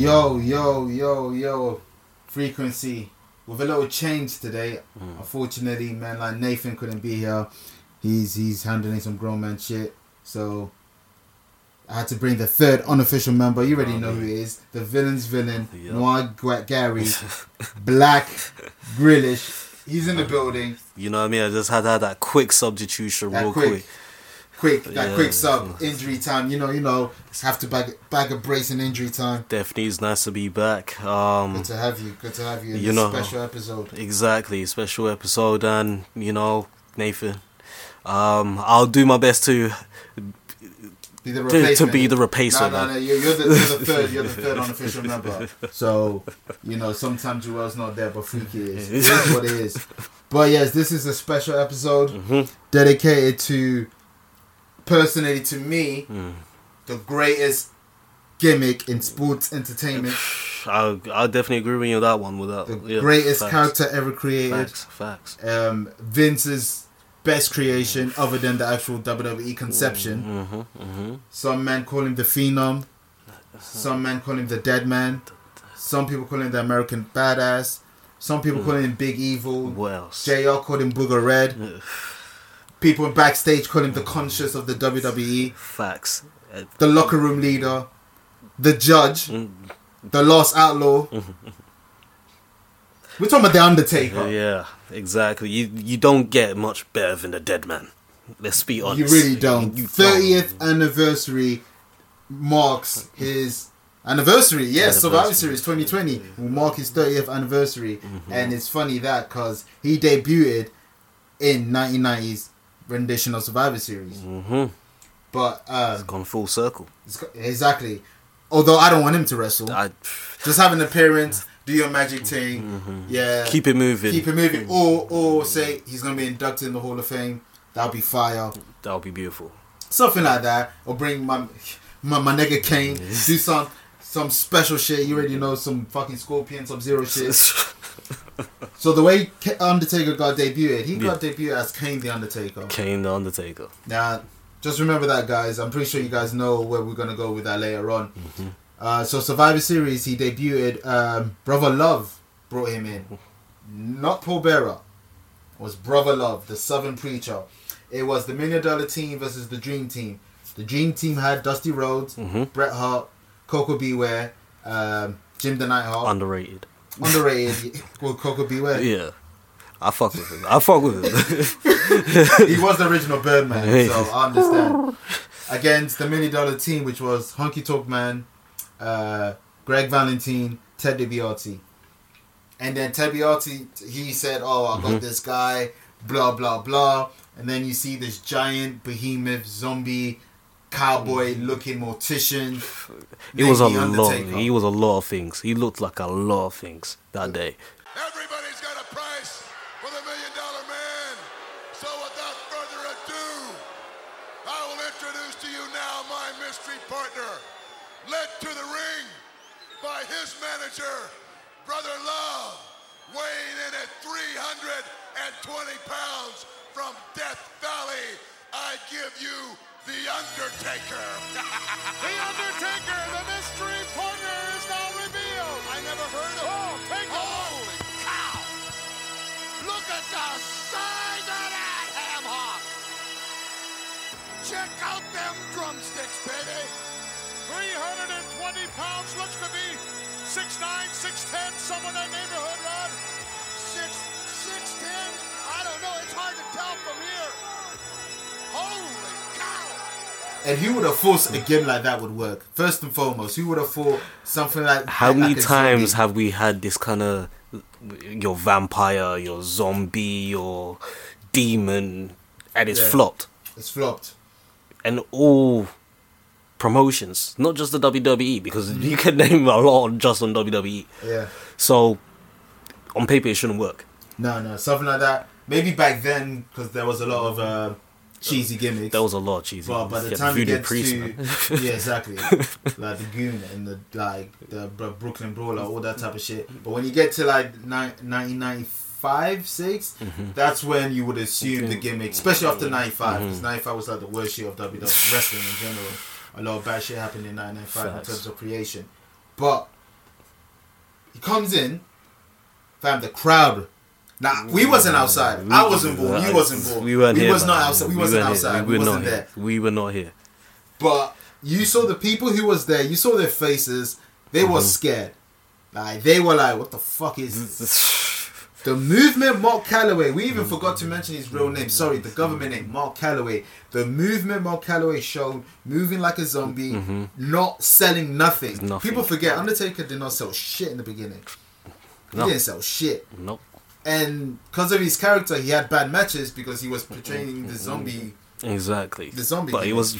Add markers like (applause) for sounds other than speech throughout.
Yo, yo, yo, yo. Frequency. With a little change today. Hmm. Unfortunately, man, like Nathan couldn't be here. He's he's handling some grown man shit. So I had to bring the third unofficial member. You already oh, know who he is. The villain's villain. Yeah. Noir Gary. (laughs) Black Grillish. He's in the um, building. You know what I mean? I just had to have that quick substitution That real quick. quick. Quick, that Yeah. quick sub, injury time. You know, you know, have to bag bag a brace in injury time. Definitely it's nice to be back. Um Good to have you. Good to have you in You this know. special episode. exactly, special episode and you know, Nathan. Um I'll do my best to Be the to, to be the replacement. No, no, no. You're, you're, the, you're the third. You're the third (laughs) unofficial member. So you know, sometimes Joel's not there, but Freaky is. It is what it is. (laughs) But yes, this is a special episode Mhm. dedicated to, personally to me, Mm. the greatest gimmick in sports entertainment, (sighs) I'll, I'll definitely agree with you on that one without the yeah, greatest facts, character ever created. Facts, facts. Um, Vince's best creation, other than the actual WWE conception. Mm-hmm, mm-hmm. Some men call him the Phenom. Some men call him the Dead Man. Some people call him the American Badass. Some people call him Big Evil. What else? JR called him Booger Red. People backstage call him the conscious of the WWE. Facts. The locker room leader. The judge. The lost outlaw. We're talking about The Undertaker. Yeah, exactly. You you don't get much better than the dead man. Let's be honest. You really don't. 30th anniversary marks his anniversary. Yes, Survivor Anniversary. Series 2020 will mark his 30th anniversary. Mm-hmm. And it's funny that because he debuted in 1990's rendition of Survivor Series. Mm-hmm. But um, Gone full circle. it's got- exactly. Although I don't want him to wrestle, I just have an appearance, do your magic thing, yeah, keep it moving. keep it moving, or or say he's gonna be inducted in the Hall of Fame. That'll be fire. That'll be beautiful. something like that, or bring my my, my nigga Kane, do some some special shit. You already know some fucking Scorpion, some Zero shit. (laughs) So the way Undertaker got debuted, he got debuted as Kane the Undertaker. Kane the Undertaker. Now, just remember that, guys. I'm pretty sure you guys know where we're gonna go with that later on. Uh, so Survivor Series, he debuted. Um, Brother Love brought him in, not Paul Bearer. It was Brother Love, the Southern preacher. It was the Million Dollar Team versus the Dream Team. The Dream Team had Dusty Rhodes, Mhm. Bret Hart, Koko B. Ware, um, Jim the Nighthawk. Underrated. Underrated. well, Koko B. Ware. Yeah. I fuck with him. I fuck with him. (laughs) he was the original Birdman, so (laughs) I understand. Against the Million Dollar Team, which was Honky Tonk Man, uh, Greg Valentine, Ted DiBiase. And then Ted DiBiase, he said, "Oh, I got this guy, blah blah blah." And then you see this giant behemoth zombie cowboy looking mortician. he was a lot. He was a lot of things. He looked like a lot of things that day. Everybody's got a price for the million dollar man. So without further ado, I will introduce to you now my mystery partner, led to the ring by his manager, Brother Love, weighing in at 320 pounds from Death Valley. I give you the Undertaker. (laughs) the Undertaker, the mystery partner, is now revealed. I never heard of him. Oh, take Holy cow! Look at the size of that ham hock! Check out them drumsticks, baby! 320 pounds, looks to be 6'9", 6'10", somewhere in that neighborhood, Rod. 6, 6'10"? I don't know, it's hard to tell from here. Holy cow! And who would have thought a game like that would work? First and foremost, who would have thought something like How many a times have we had this kind of your vampire, your zombie, your demon, and it's Yeah. flopped? it's flopped? And all promotions, not just the WWE, because (laughs) you can name a lot just on WWE. Yeah. So on paper, it shouldn't work. No, no, something like that. Maybe back then, because there was a lot of uh, cheesy gimmicks. That was a lot of cheesy. but by the Yeah, time it Voodoo gets Priest, to man. (laughs) yeah, exactly, (laughs) like the Goon and the like the Brooklyn Brawler, all that type of shit. But when you get to like 1995, 6 Mm-hmm. that's when you would assume the gimmick, especially after 95, because 95 was like the worst year of WWE wrestling in general. A lot of bad shit happened in 1995 in terms of creation. But He comes in, fam. The crowd. Nah, we wasn't outside. I wasn't born. You wasn't born. We weren't we here. was not outside. We, wasn't weren't here. outside. We We, were wasn't not there. here. We were not here. But you saw the people who was there. You saw their faces. They were mm-hmm. scared. Like they were like, "What the fuck is (laughs) this?" The movement, Mark Calloway. We even forgot to mention his real name. Sorry, the government name, Mark Calloway. The movement Mark Calloway showed moving like a zombie, mm-hmm. not selling nothing. Nothing. People forget Undertaker did not sell shit in the beginning. He didn't sell shit, Nope. And because of his character, he had bad matches because he was portraying the mm-hmm. zombie. Exactly. The zombie But it was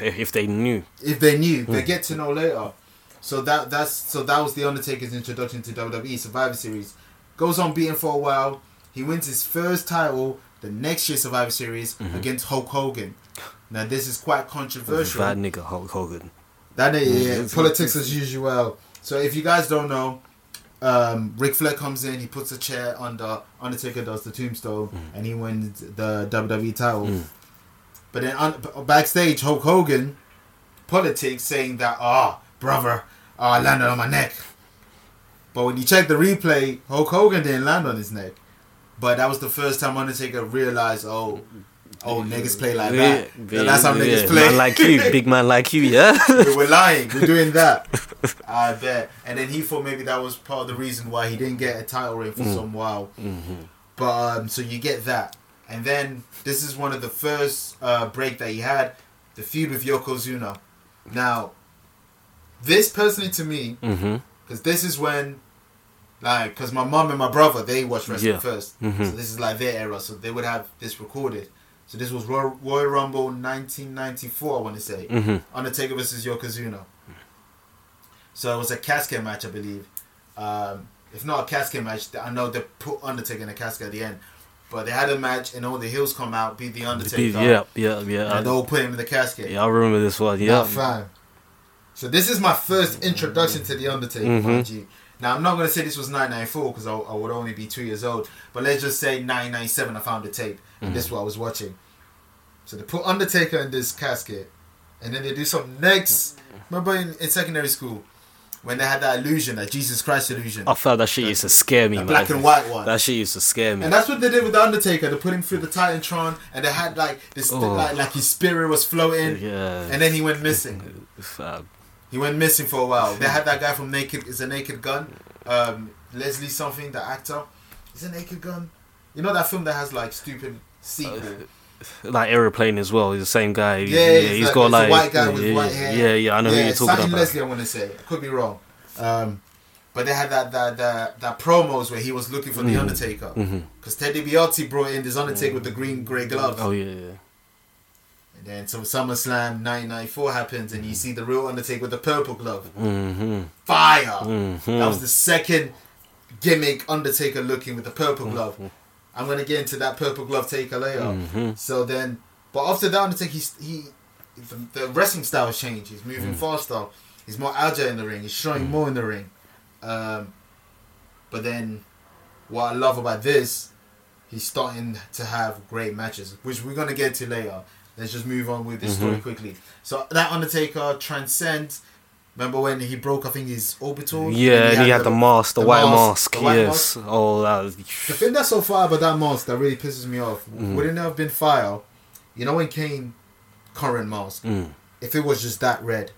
if they knew. if they knew, they hmm. get to know later. So that that's so that was the Undertaker's introduction to WWE Survivor Series. Goes on beating for a while. He wins his first title the next year Survivor Series mm-hmm. against Hulk Hogan. Now this is quite controversial. Bad nigga Hulk Hogan. That mm-hmm. yeah, politics as usual. So if you guys don't know, um, Ric Flair comes in, he puts a chair under Undertaker does the tombstone, and he wins the WWE title. But then un- backstage, Hulk Hogan politics saying that ah brother, ah, I landed on my neck. But when you check the replay, Hulk Hogan didn't land on his neck. But that was the first time Undertaker realized, oh, oh niggas play like that. Last time niggas yeah, play Man like you, big man like you, yeah. we (laughs) were lying. We're doing that. (laughs) I bet. And then he thought maybe that was part of the reason why he didn't get a title reign for some while. But um, so you get that, and then this is one of the first uh, break that he had, the feud with Yokozuna. Now, this personally to me, mm-hmm. because this is when, like, because my mom and my brother they watched wrestling Yeah. 1st Mhm. so this is like their era, so they would have this recorded. So this was Royal, Royal Rumble 1994, I want to say. Mm-hmm. Undertaker versus Yokozuna. So it was a casket match, I believe. Um, if not a casket match, I know they put Undertaker in a casket at the end. But they had a match, and all the heels come out, beat the Undertaker, Yeah, yeah, yeah. and they I, all put him in the casket. yeah, I remember this one. Yeah. fam. So this is my first introduction to the Undertaker, Mhm. Now I'm not gonna say this was 994 because I, I would only be two years old, but let's just say 997, I found the tape, and this is what I was watching. So they put Undertaker in this casket, and then they do some next. Remember in, in secondary school when they had that illusion, that Jesus Christ illusion, I felt that shit used to scare me, the man. black and white one. That shit used to scare me. And that's what they did with the Undertaker. They put him through the Titantron, and they had like this, Oh. like like his spirit was floating, yeah. and then he went missing. He went missing for a while. They had that guy from Naked is a Naked Gun, um, Leslie something, the actor. Is a Naked Gun? You know that film that has like stupid sequel. like aeroplane as well. He's the same guy. yeah, yeah, he's, he's like, got like a white guy with yeah, white hair. Yeah, yeah, I know yeah, who you're talking about. Leslie, I want to say. Could be wrong. Um, but they had that that that, that promos where he was looking for the Undertaker because Ted DiBiase brought in this Undertaker with the green grey gloves. Oh yeah, yeah. And then so SummerSlam 1994 happens, and you see the real Undertaker with the purple glove. Mm-hmm. Fire! Mhm. That was the second gimmick Undertaker looking with the purple glove. I'm gonna get into that purple glove taker later. Mhm. So then, but after that, Undertaker, he's, he, the, the wrestling style has changed. He's moving faster. He's more agile in the ring. He's showing more in the ring. Um, but then, what I love about this, he's starting to have great matches, which we're gonna get to later. Let's just move on with this story quickly. So that Undertaker transcends. Remember when he broke, I think, his orbital? Yeah, and he had the mask, the, white mask. the white yes. mask. Oh, that was. The thing that's so fire about that mask that really pisses me off, wouldn't it have been fire? You know when Kane current mask, Mm. if it was just that red,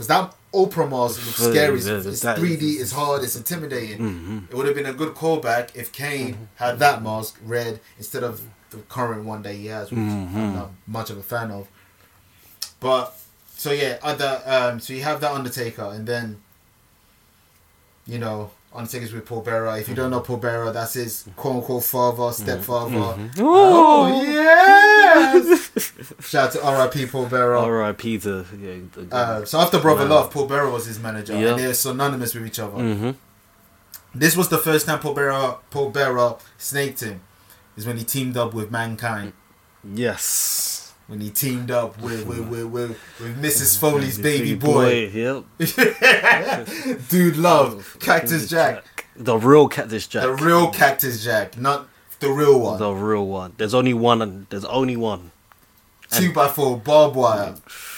because that opera mask looks scary. It's, it's 3D, it's hard, it's intimidating. Mhm. It would have been a good callback if Kane had that mask red instead of the current one that he has, which Mm-hmm. I'm not much of a fan of. But so yeah, other um, so you have that Undertaker, and then you know Undertaker's with Paul Bearer. If you don't know Paul Bearer, that's his quote unquote father, stepfather. Mm-hmm. Oh yes! (laughs) Shout out to R.I.P. Paul Bearer. R.I.P. to yeah. The, Uh, so after Brother Wow. Love, Paul Bearer was his manager, Yeah. and they're synonymous with each other. hmm This was the first time Paul Bearer, Paul Bearer snaked him. Is when he teamed up with Mankind. Yes. When he teamed up with with, with, with, with Mrs. Foley's baby boy. Yep. (laughs) Dude love. Cactus Jack. The real Cactus Jack. The real Cactus Jack, not the real one. The real one. There's only one. and There's only one. Two by four barbed wire.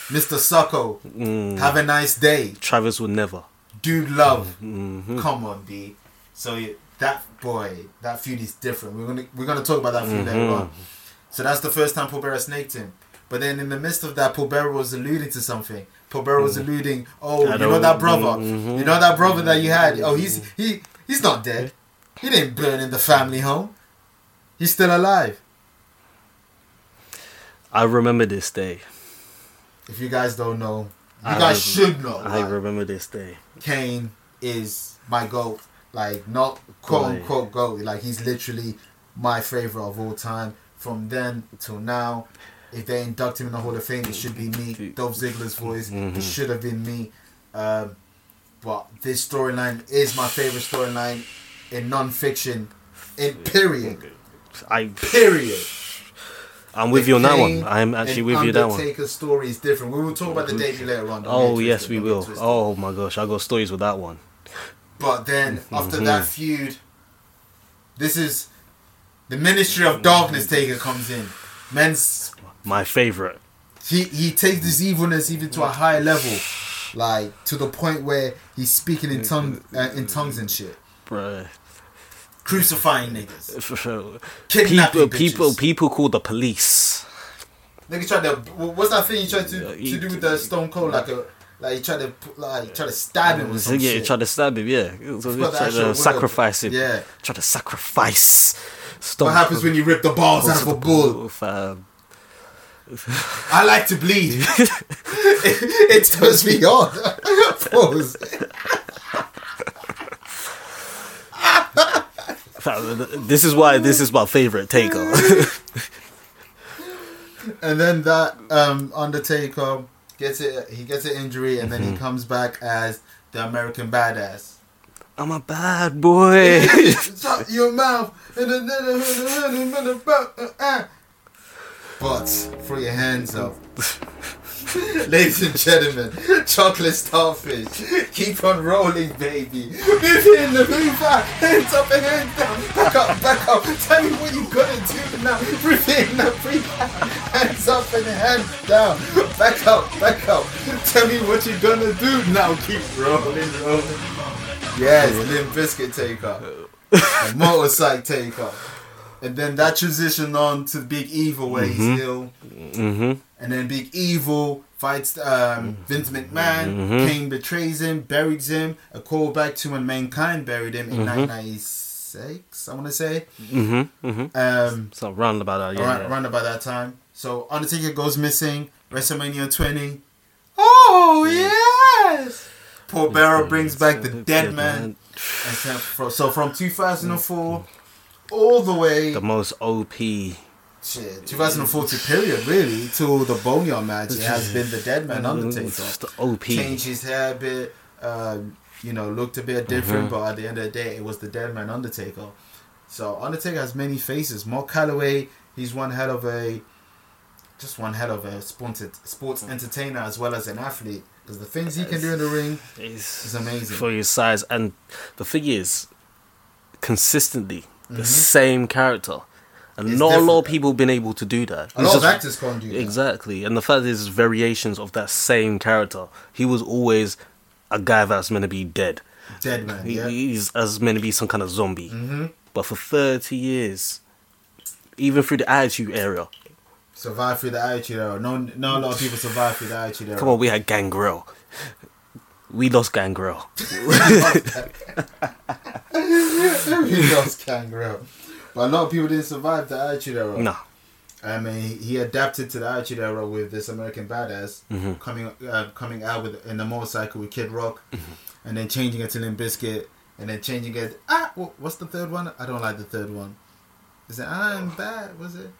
Mr. Socko. Mm. Have a nice day. Travis would never. dude love. Mm-hmm. Come on, B. So yeah, that boy, that feud is different. We're gonna we're gonna talk about that feud later Mm-hmm. on. So that's the first time Paul Bearer snaked him. But then in the midst of that, Paul Bearer was alluding to something. Paul Bearer was alluding, oh, I you know that brother, mhm. you know that brother that you had. Oh, he's he he's not dead. He didn't burn in the family home. He's still alive. I remember this day. If you guys don't know, you I guys should know. I like, remember this day. Kane is my goat. Like not quote Boy. unquote goat. Like he's literally my favorite of all time. From then till now, if they induct him in the Hall of Fame, it should be me. Dolph Ziggler's voice. Mhm. It should have been me. Um, but this storyline is my favorite storyline in non-fiction. In period. I Period. I'm with The you on that one. I'm actually and with you on that one. Undertaker's story is different. We will talk about the debut later on. Oh yes, we will. Oh my gosh, I got stories with that one. But then after Mhm. that feud, this is the Ministry of Darkness Taker comes in. Men's My favorite. he he takes this evilness even to a higher level, like to the point where he's speaking in tongue uh, in tongues and shit, Bruh. crucifying niggas, (laughs) For sure. kidnapping People, people, bitches. people call the police. Nigga tried to what's that thing he tried to, to do with the Stone Cold like a like he tried to like try to stab him or some yeah, shit. try to stab him. Yeah, so, try actual to sacrifice him. Yeah. try to sacrifice. Stop. What happens when you rip the balls out of a bull? Fam. I like to bleed. it, (laughs) it turns me on. (laughs) Pause. (laughs) This is why this is my favorite taker. And then that um, Undertaker gets it. He gets an injury, and then he comes back as the American Badass. I'm a bad boy. Shut your mouth. But throw your hands up. (laughs) Ladies and gentlemen, chocolate starfish, keep on rolling, baby. Move in move back, hands up and hands down. Back up, back up. Tell me what you gonna do now. Breathe in, now breathe out. Hands up and hands down. Back up, back up. Tell me what you gonna do now. Keep rolling, rolling. Yes, Limp Bizkit taker. A motorcycle taker. And then that transition on to Big Evil where he's ill. mm-hmm. And then Big Evil fights um, Vince McMahon. Kane betrays him, buries him. A callback to when Mankind buried him in 1996, I want to say. Mm-hmm. Mm-hmm. Um, So round about that, yeah. around, yeah. around about that time. So Undertaker goes missing. WrestleMania 20. Oh, yes! Paul Bearer brings back the dead man. And so from 2004 all the way The most OP. shit, 2004 to period really till the Boneyard match. It has been the Dead Man Undertaker. The OP. Changed his hair a bit, um, you know, looked a bit different, but at the end of the day, it was the Dead Man Undertaker. So Undertaker has many faces. Mark Calloway, he's one hell of a, just one hell of a sports sports entertainer as well as an athlete. Because the things he can do in the ring, is amazing. for his size, and the thing is, consistently Mm-hmm. the same character, and It's not a lot of different. people been able to do that. a It's lot of actors can't do that. Exactly, and the fact is variations of that same character. He was always a guy that's meant to be dead. Dead Man, He, yeah. He's as meant to be some kind of zombie. hmm But for thirty years, even through the Attitude Era, Survive through the attitude era. No, not a lot of people survive through the attitude era. come on, we had Gangrel. We lost Gangrel. (laughs) he lost Kangaroo. But a lot of people didn't survive the Attitude Era. No. I mean, he, adapted to the Attitude Era with this American Badass Mm-hmm. coming uh, coming out with in the motorcycle with Kid Rock, and then changing it to Limp Bizkit, and then changing it. Ah, what's the third one? I don't like the third one. Is it I'm bad? Was it?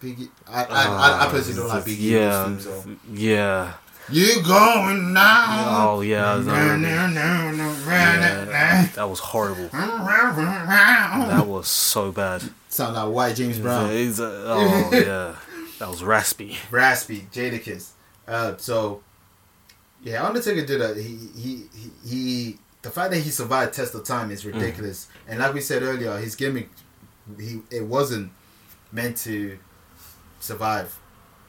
Biggie. I I, I, I personally don't like Biggie. Yeah, song. yeah. You going now? Oh yeah, yeah, that was horrible. (laughs) That That was so bad. sound like white James Brown. It's, (laughs) oh yeah, that was raspy. raspy Jadakiss. Uh, so yeah, Undertaker did a he, he he he the fact that he survived test of time is ridiculous. And like we said earlier, his gimmick he it wasn't meant to survive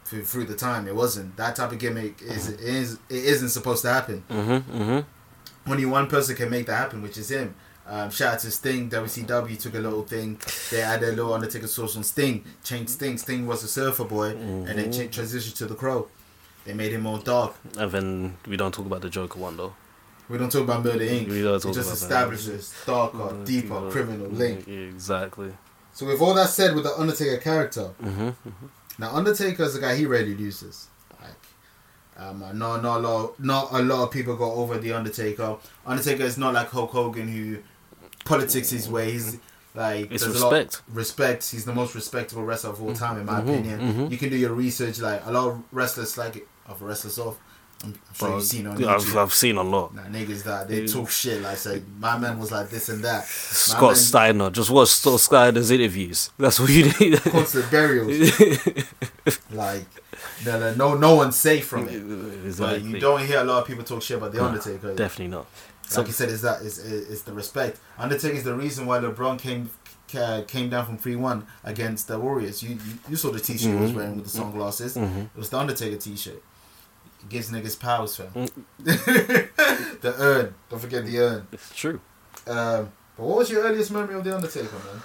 through, through the time. It wasn't that type of gimmick is is it isn't supposed to happen. Mm-hmm, mm-hmm. only one person can make that happen, which is him. Um, shout out to Sting. WCW took a little thing. They had a little Undertaker source on Sting. Changed Sting. Sting was a surfer boy, and then Mm-hmm. ch- transitioned to the Crow. They made him more dark. And then we don't talk about the Joker one though. We don't talk about Murder Inc. We don't it just about that. establishes darker, Mm, deeper, criminal link. Exactly. So with all that said, with the Undertaker character, hmm now Undertaker is a guy he rarely loses. Like, um, no, not a lot, not a lot of people go over the Undertaker. Undertaker is not like Hulk Hogan who politics his way. He's like It's there's a lot- respect. respect. He's the most respectable wrestler of all time, in my Mhm, opinion. mhm. You can do your research. Like a lot of wrestlers, like of wrestlers off. I'm, sure But you've seen on yeah, I've, I've seen a lot. Niggas that they talk shit like say my man was like this and that. My Scott man- Steiner. Just watch Scott Steiner's interviews. That's what you need. constant burials. (laughs) like no, no, no, one's safe from it. But exactly. you don't hear a lot of people talk shit about the Undertaker. Definitely not. Like you said, is that is is the respect. Undertaker is the reason why LeBron came came down from three one against the Warriors. You, you you saw the T-shirt he was wearing with the sunglasses. Mhm. It was the Undertaker T-shirt. It gives niggas powers, fam. Mm. (laughs) the urn. Don't forget the urn. It's true. Um, but what was your earliest memory of the Undertaker, man?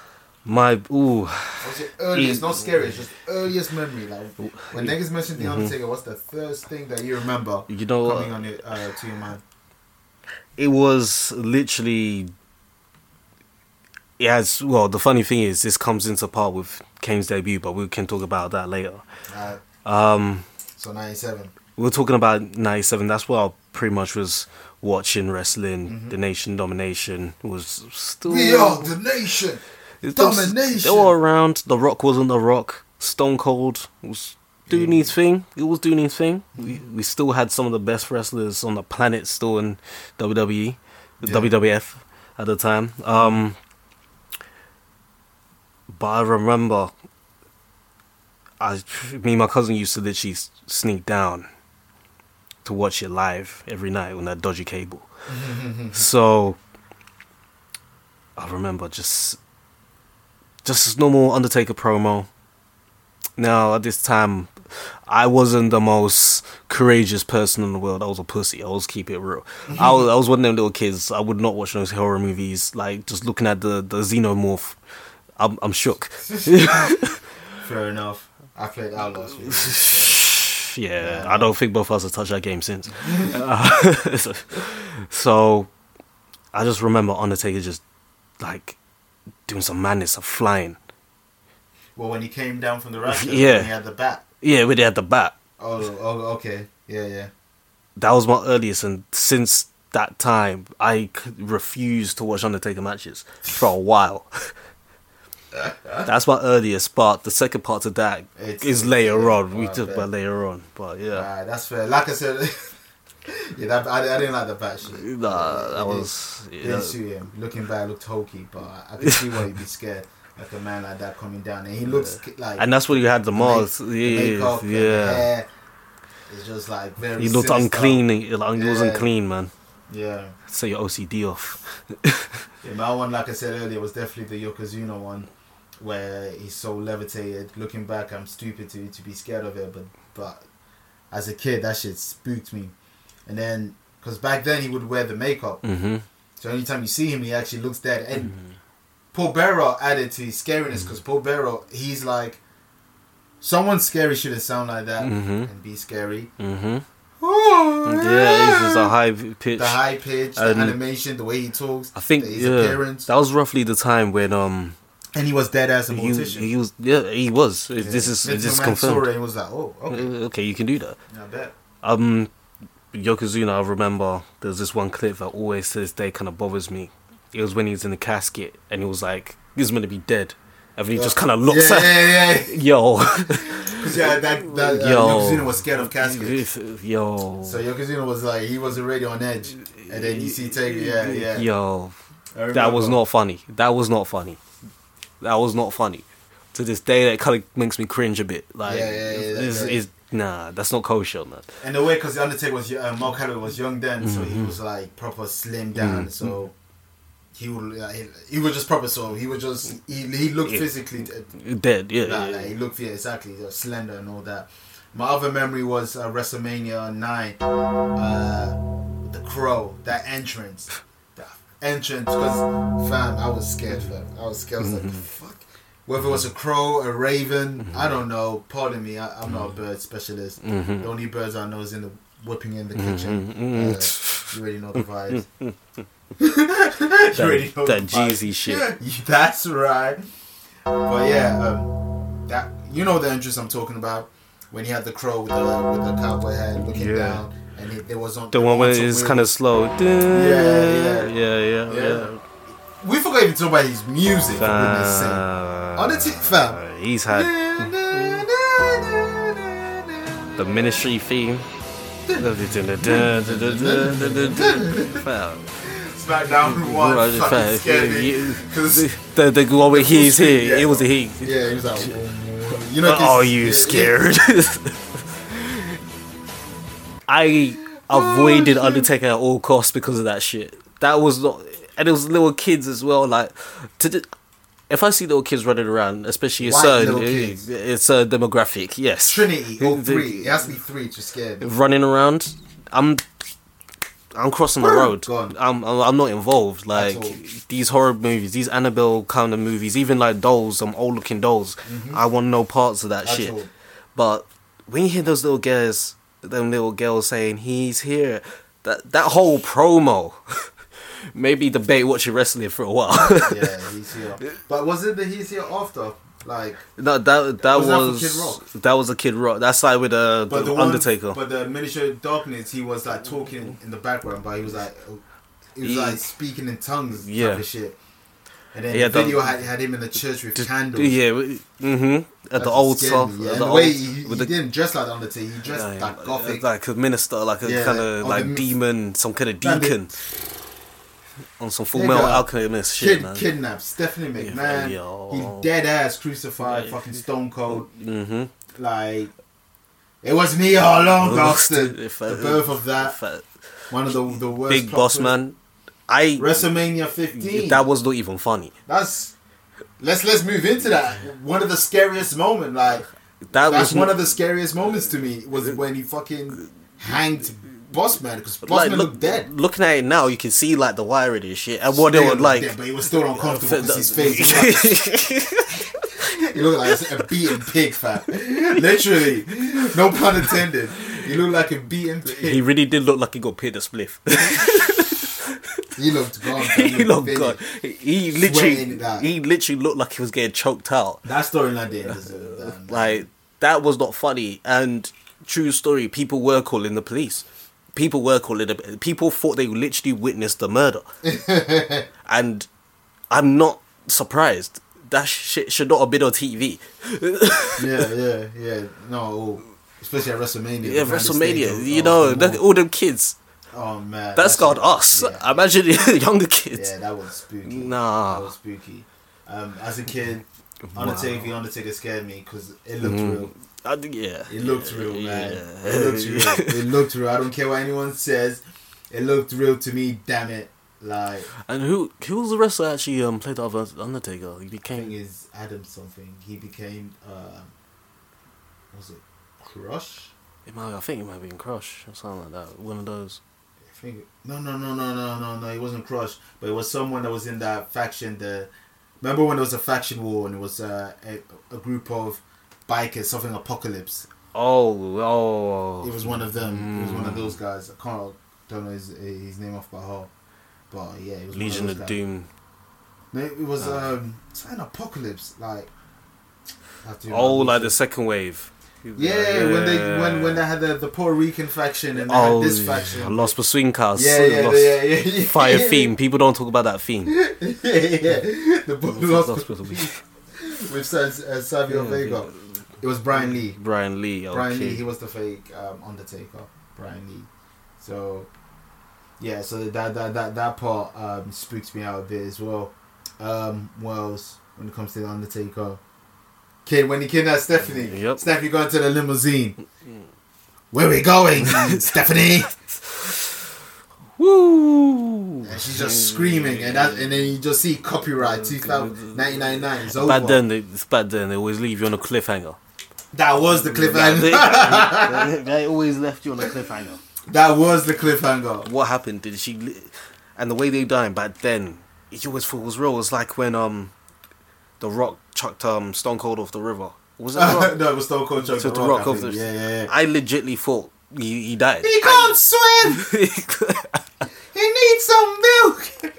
My ooh, What was your earliest, not scariest, just earliest memory? Like when niggas mentioned the Undertaker, what's the first thing that you remember you know coming on your, uh, to your mind? It was literally. It has well. The funny thing is, this comes into part with Kane's debut, but we can talk about that later. Uh, Um, so '97. We were talking about '97. That's what I pretty much was watching wrestling. The Nation Domination was still. We are the nation. It Domination. They were around. The Rock wasn't the Rock. Stone Cold was doing his thing. It was doing his thing. We we still had some of the best wrestlers on the planet still in WWE, Yeah. WWF at the time. Um, but I remember, I me and my cousin used to literally s- sneak down to watch it live every night on that dodgy cable. (laughs) so I remember just just normal Undertaker promo. Now at this time, I wasn't the most courageous person in the world. I was a pussy. I was keep it real. I was I was one of them little kids. I would not watch those horror movies. Like just looking at the the xenomorph, I'm I'm shook. (laughs) Fair enough. I played Outlast with (laughs) you. yeah, I don't think both of us have touched that game since. (laughs) Uh, so, (laughs) so I just remember Undertaker just like doing some madness of flying. well, when he came down from the rafters, (laughs) Yeah. he had the bat. Yeah, we had the bat. Oh, oh, okay. Yeah, yeah. That was my earliest, and since that time, I refused to watch Undertaker matches for a while. That's my earliest, but the second part to that It's- is later yeah, on. We talk about later on, but yeah, that's fair. Like I said, (laughs) yeah, that, I, I didn't like the bat shit. nah, that It was didn't- yeah, didn't suit him. Looking back, looked hokey, but I, I could see why he'd be scared. (laughs) Like a man like that coming down, and he looks like and that's what you had the mask. make- the Yeah, makeup yeah. hair. It's just like very. He looked sinister. unclean. He, like, he wasn't clean, man. Yeah. Say your OCD off. (laughs) Yeah, my one, like I said earlier, was definitely the Yokozuna one, where he's so levitated. Looking back, I'm stupid to to be scared of it, but but as a kid, that shit spooked me. And then, because back then he would wear the makeup, hmm so anytime you see him, he actually looks dead. And Paul Bearer added to his scariness because Paul Bearer, he's like, someone scary shouldn't sound like that Mhm. and be scary. hmm Yeah, it's just a high pitch. The high pitch, the And- animation, the way he talks, I think his yeah, appearance, that was roughly the time when um and he was dead as a he, mortician. he was yeah he was. Yeah. This is this is confirmed. It and was like, oh, okay, Okay, you can do that. I bet. Um, Yokozuna, I remember there's this one clip that always to this day kind of bothers me. It was when he was in the casket and he was like, "He's gonna be dead," and then he just kind of looks yeah, at yeah, yeah. (laughs) yo, Because yeah, that, that uh, Yo. Yokozuna was scared of caskets. yo, So Yokozuna was like, he was already on edge. And then you see Taker, yeah, yeah. yo. That was not funny. That was not funny. That was not funny. To this day, that kind of makes me cringe a bit. Like, Yeah, yeah, yeah, this that- is nah, that's not kosher, man. And the way, because the Undertaker was, uh, Mark Calloway was young then, so Mm-hmm. he was like proper slim down. So he would, uh, he, he was just proper. So he was just, he, he looked Yeah. physically, uh, Dead, yeah. Nah, yeah, like, he looked yeah, exactly he was slender and all that. My other memory was uh, WrestleMania nine, uh, the crow, that entrance, that entrance. Because fam, I was scared. Fam, I was scared. I was like, mm-hmm. fuck. Whether it was a crow, a raven, mm-hmm. I don't know. Pardon me, I, I'm not a mm-hmm. bird specialist. The only birds I know is in the whipping in the kitchen. Uh, you (laughs) already know the vibes. (laughs) (laughs) you already know that. Jeezy shit. That's right. But yeah, um, that you know the entrance I'm talking about when he had the crow with the with the cowboy hat looking Yeah. down, and he, there was on The one where it's kind of slow. yeah. yeah, yeah, Yeah. yeah. We forgot even to talk about his music. For goodness sake. Fam. Fam. He's had the ministry theme. SmackDown one Right, fucking scared me. 'Cause- The the one where he's here, Yeah. it was a he. yeah, he was like, you know. Are you yeah, scared? I avoided Undertaker at all costs because of that shit. That was not, and it was little kids as well. Like, to if I see little kids running around, especially a White certain, it's a demographic. Yes, Trinity or three. It has to be three to scare me. running around. I'm, I'm crossing the road. I'm, I'm, not involved. Like these horror movies, these Annabelle kind of movies, even like dolls, some old looking dolls. Mm-hmm. I want no parts of that At shit. all. But when you hear those little girls, them little girls saying he's here, that that whole promo (laughs) Maybe debate watching wrestling for a while. (laughs) Yeah, he's here. But was it that he's here after? Like, no, that that Was was, that Kid Rock? that was a Kid Rock. That's like with uh, the, the, one, Undertaker. But the Ministry of Darkness, he was like talking in the background, but he was like, he was He- like speaking in tongues, Yeah. type of shit. And then Yeah, the video had, had him in the church with Just- candles. yeah, mm-hmm. At the old stuff, yeah. the the way old he, he with the didn't dress like the Undertaker. He dressed Yeah, like gothic. like a minister, like a Yeah, kind of like the- demon, some kind of deacon, on some full metal alchemist shit, Kid man. kidnapped Stephanie McMahon. yo. He dead ass crucified, fucking stone cold. Mm-hmm. Like it was me all along, bastard. The birth of that, one of the the worst. Big Boss. Man. I WrestleMania 15. that was not even funny. That's let's let's move into that. One of the scariest moment, like That that's was one of the scariest moments to me was when he fucking hanged Bossman because Bossman like look, looked dead. Looking at it now, you can see like the wiring and shit, and what they Still were looked like. dead, but he was still uncomfortable because his face. (laughs) (laughs) He looked like a beaten pig, fat. Literally, no pun intended. He looked like a beaten he really did look like he got paid a spliff. (laughs) He looked gone. (laughs) he looked finished. good. He literally, that. he literally looked like he was getting choked out. That storyline didn't deserve that. Like that was not funny. And true story, people were calling the police. People were calling the people thought they literally witnessed the murder. (laughs) and I'm not surprised. That shit should not have been on TV. yeah, yeah, (laughs) yeah. No, oh, especially at WrestleMania. Yeah, WrestleMania. You know, look all them kids. Oh man, That's got us. Yeah, Imagine the (laughs) younger kids. yeah, that was spooky. Nah. that was spooky. Um, as a kid, Undertaker, the Undertaker scared me because it looked Mm. real. I yeah. It looked real, man. Yeah. It (laughs) looked real. It looked real. I don't care what anyone says. It looked real to me. Damn it! Like And who who was the wrestler that actually um played the other Undertaker? He became is Adam something. He became uh, was it Crush? it might, I think it might have been Crush or something like that. One of those. No, no, no, no, no, no, no. It wasn't Crush, but it was someone that was in that faction. The remember when there was a faction war and it was uh, a a group of bikers, something apocalypse. Oh, oh. It was one of them. It was one of those guys. I can't don't know his his name off by heart, but yeah, it was Legion of guys. Doom. No, it was Oh. um something apocalypse like. I have to do my Oh, like the second wave. Yeah, when they when when they had the, the Puerto Rican faction and they Oh, had this faction. Los Boricuas. Yeah, yeah, Lost yeah, yeah, yeah. Fire (laughs) theme. People don't talk about that theme. (laughs) yeah, yeah. The Lost lost Between- (laughs) with uh, Savio Yeah, Vega. It was Brian Lee. Brian Lee. Okay. Brian Lee, he was the fake um, Undertaker. Brian Lee. So yeah, so that that that that part um, spooks me out a bit as well. Um, else when it comes to the Undertaker? Kid, when he kidnapped Stephanie, Yep. Stephanie going to the limousine. Where we going, (laughs) Stephanie? Woo! And she's just screaming, and that, and then you just see copyright 2099 It's over. Back then, they, it's back then they always leave you on a cliffhanger. that was the they, cliffhanger. (laughs) they always left you on a cliffhanger. That was the cliffhanger. What happened? Did she? Li- and the way they died back then, you always thought it was real. It was like when um, the Rock chucked um Stone Cold off the river. Was it the (laughs) Rock? no, it was Stone Cold Chuck So the Rock. Rock off the. Yeah, yeah, yeah. I legitly thought he, he died. He can't swim. (laughs) He needs some milk.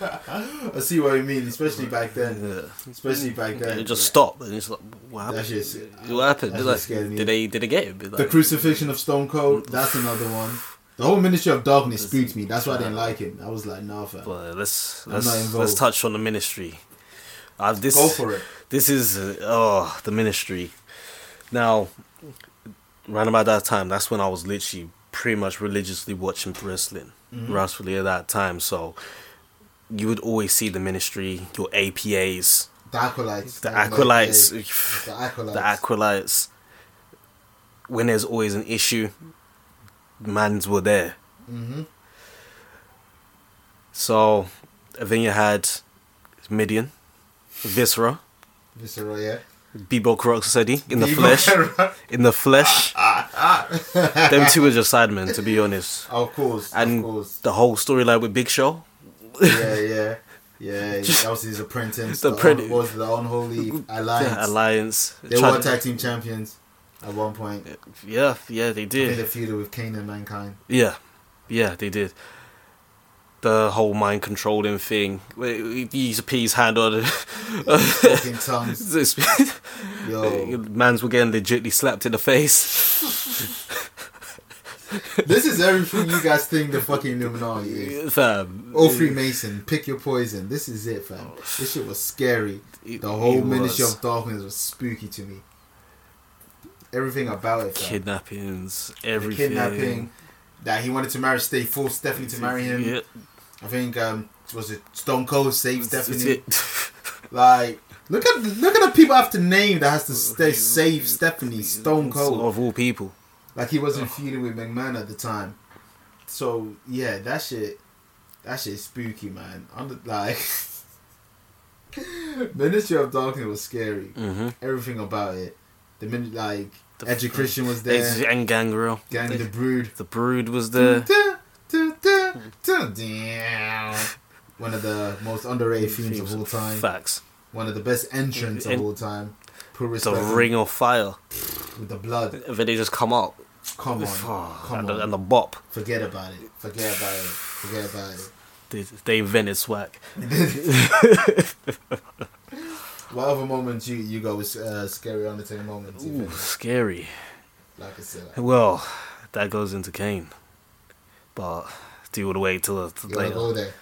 I see what you mean, especially back then. Yeah. Especially back then. It just stopped, and it's like, what happened? Shit's- what happened? that Like, shit scared me. did they did they get him? The crucifixion of Stone Cold, that's another one. The whole Ministry of Darkness spooked me. That's why I didn't like him. I was like, nah, fam. but let's I'm let's let's touch on the ministry. Uh, this Go for it. This is uh, oh the ministry. Now, around about that time, that's when I was literally pretty much religiously watching wrestling. Mm-hmm. Roughly at that time, so you would always see the ministry, your APAs, The Acolytes. the acolytes, The Acolytes. the acolytes. When there's always an issue, mans were there. hmm So, then you had Mideon, Viscera, Viscera, yeah. Bebo Rocksteady in the flesh. In the flesh. Them two were just sidemen, to be honest. Of course, And of course. the whole storyline with Big Show. Yeah, yeah. Yeah, (laughs) that was his apprentice. The The, un- was the unholy alliance. Alliance. They were tag team champions at one point. Uh, yeah, yeah, they did. they feuded with Kane and Mankind. Yeah, yeah, they did. The whole mind controlling thing. where He used to put his hand on it. (laughs) Fucking tongues. (laughs) (laughs) Yo, Mans were getting legitly slapped in the face. this is everything you guys think the fucking Illuminati is. Fam. All Freemason, pick your poison. This is it, fam. This shit was scary. The whole Ministry of Darkness was spooky to me. Everything about it, fam. Kidnappings, The everything. kidnapping. That he wanted to marry, stay forced Stephanie to marry him. Yeah, I think um was it Stone Cold saved Stephanie. (laughs) Like look at look at the people I have to name that has to stay save Stephanie Stone Cold. Of all people. Like he wasn't feuding with McMahon at the time. So yeah, that shit that shit is spooky man. I'm like (laughs) Ministry of Darkness was scary. Mm-hmm. Everything about it. The minute like The- Edge Christian was there. And Gangrel. Gang the Brood. The Brood was there. One of the most underrated themes of all time. Facts. One of the best entrants of all time. The Ring of Fire. with the blood. And then they just come out. Come on, Oh, come and, on. the, and the bop. Forget about it. Forget about it. Forget about it. They, they invented swag. (laughs) (laughs) What other moments you you go with uh, scary Undertaker moments? Ooh, scary. Like I said, Well, that goes into Kane. But do you want to wait till, till you wanna later? go there.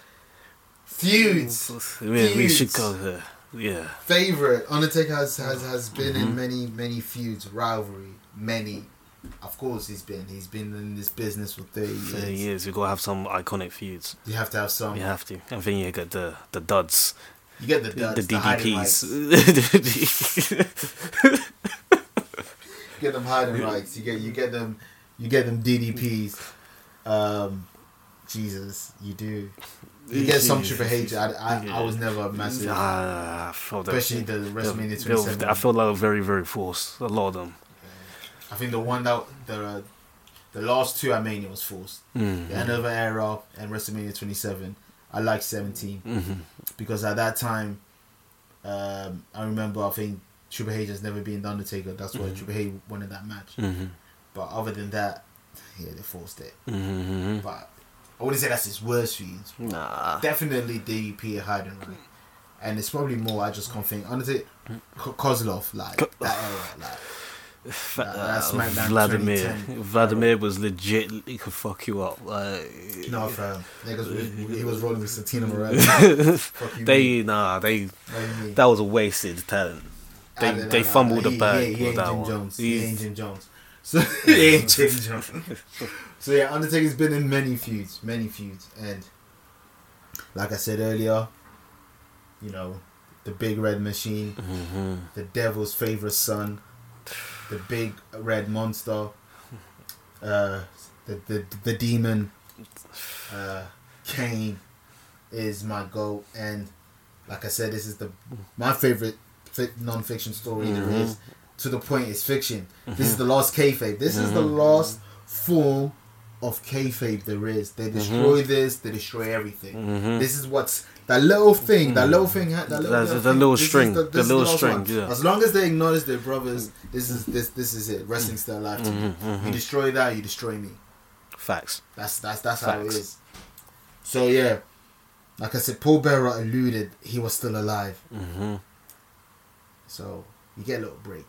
Feuds. I mean, we should Feuds. go there. Yeah. Favorite Undertaker has has, has been Mm-hmm. in many many feuds, rivalry, many. Of course, he's been he's been in this business for thirty years. 30 years. We've got to have some iconic feuds. You have to have some. You have to. And then you get the, the duds. You get the duds, the the. DDPs. You get them Heidenreichs. You get you get them you get them DDPs. Um, Jesus, you do. You get some Triple H. I, I, I was never a massive, I felt that- especially the WrestleMania they 27. I felt like very, very forced. A lot of them. I think the one that the the last two I Mania was forced. Mm. The end of an era and WrestleMania 27. I like 17 hmm because at that time, um, I remember I think Triple H has never been the Undertaker. That's why Triple H wanted that match. hmm But other than that, yeah, they forced it. hmm But I wouldn't say that's his worst feuds. Nah. Definitely DDP Heidenreich. And it's probably more I just can't think Undertaker Ko- Kozlov like that era like Fa- That- that uh, Vladimir. Vladimir was legit. He could fuck you up. Like, no fam niggas he was rolling with Santino (laughs) Marella. They nah. They What do you mean? that was a wasted talent. They Ah, no, they fumbled the he- bag with that Jim one. Jones. He- (laughs) (laughs) He ain't Jim Jones. So he ain't Jim Jones. So yeah, Undertaker's been in many feuds, many feuds, and like I said earlier, you know, the big red machine, Mhm. the devil's favorite son, the big red monster, uh, the the the demon, uh, Kane is my goat, and like I said, this is the my favorite fi- non-fiction story there is. To the point, it's fiction. This is the last kayfabe. This is the last form of kayfabe there is. They mm-hmm. destroy this. They destroy everything. Mm-hmm. This is what's that little thing. That mm. little thing. That little, little the thing, little string, the is little string, yeah. As long as they acknowledge their brothers, this is this this is it. Wrestling's still alive to me. You destroy that, you destroy me. Facts. That's that's that's how it is. So yeah, like I said, Paul Bearer alluded he was still alive. Mm-hmm. So you get a little break.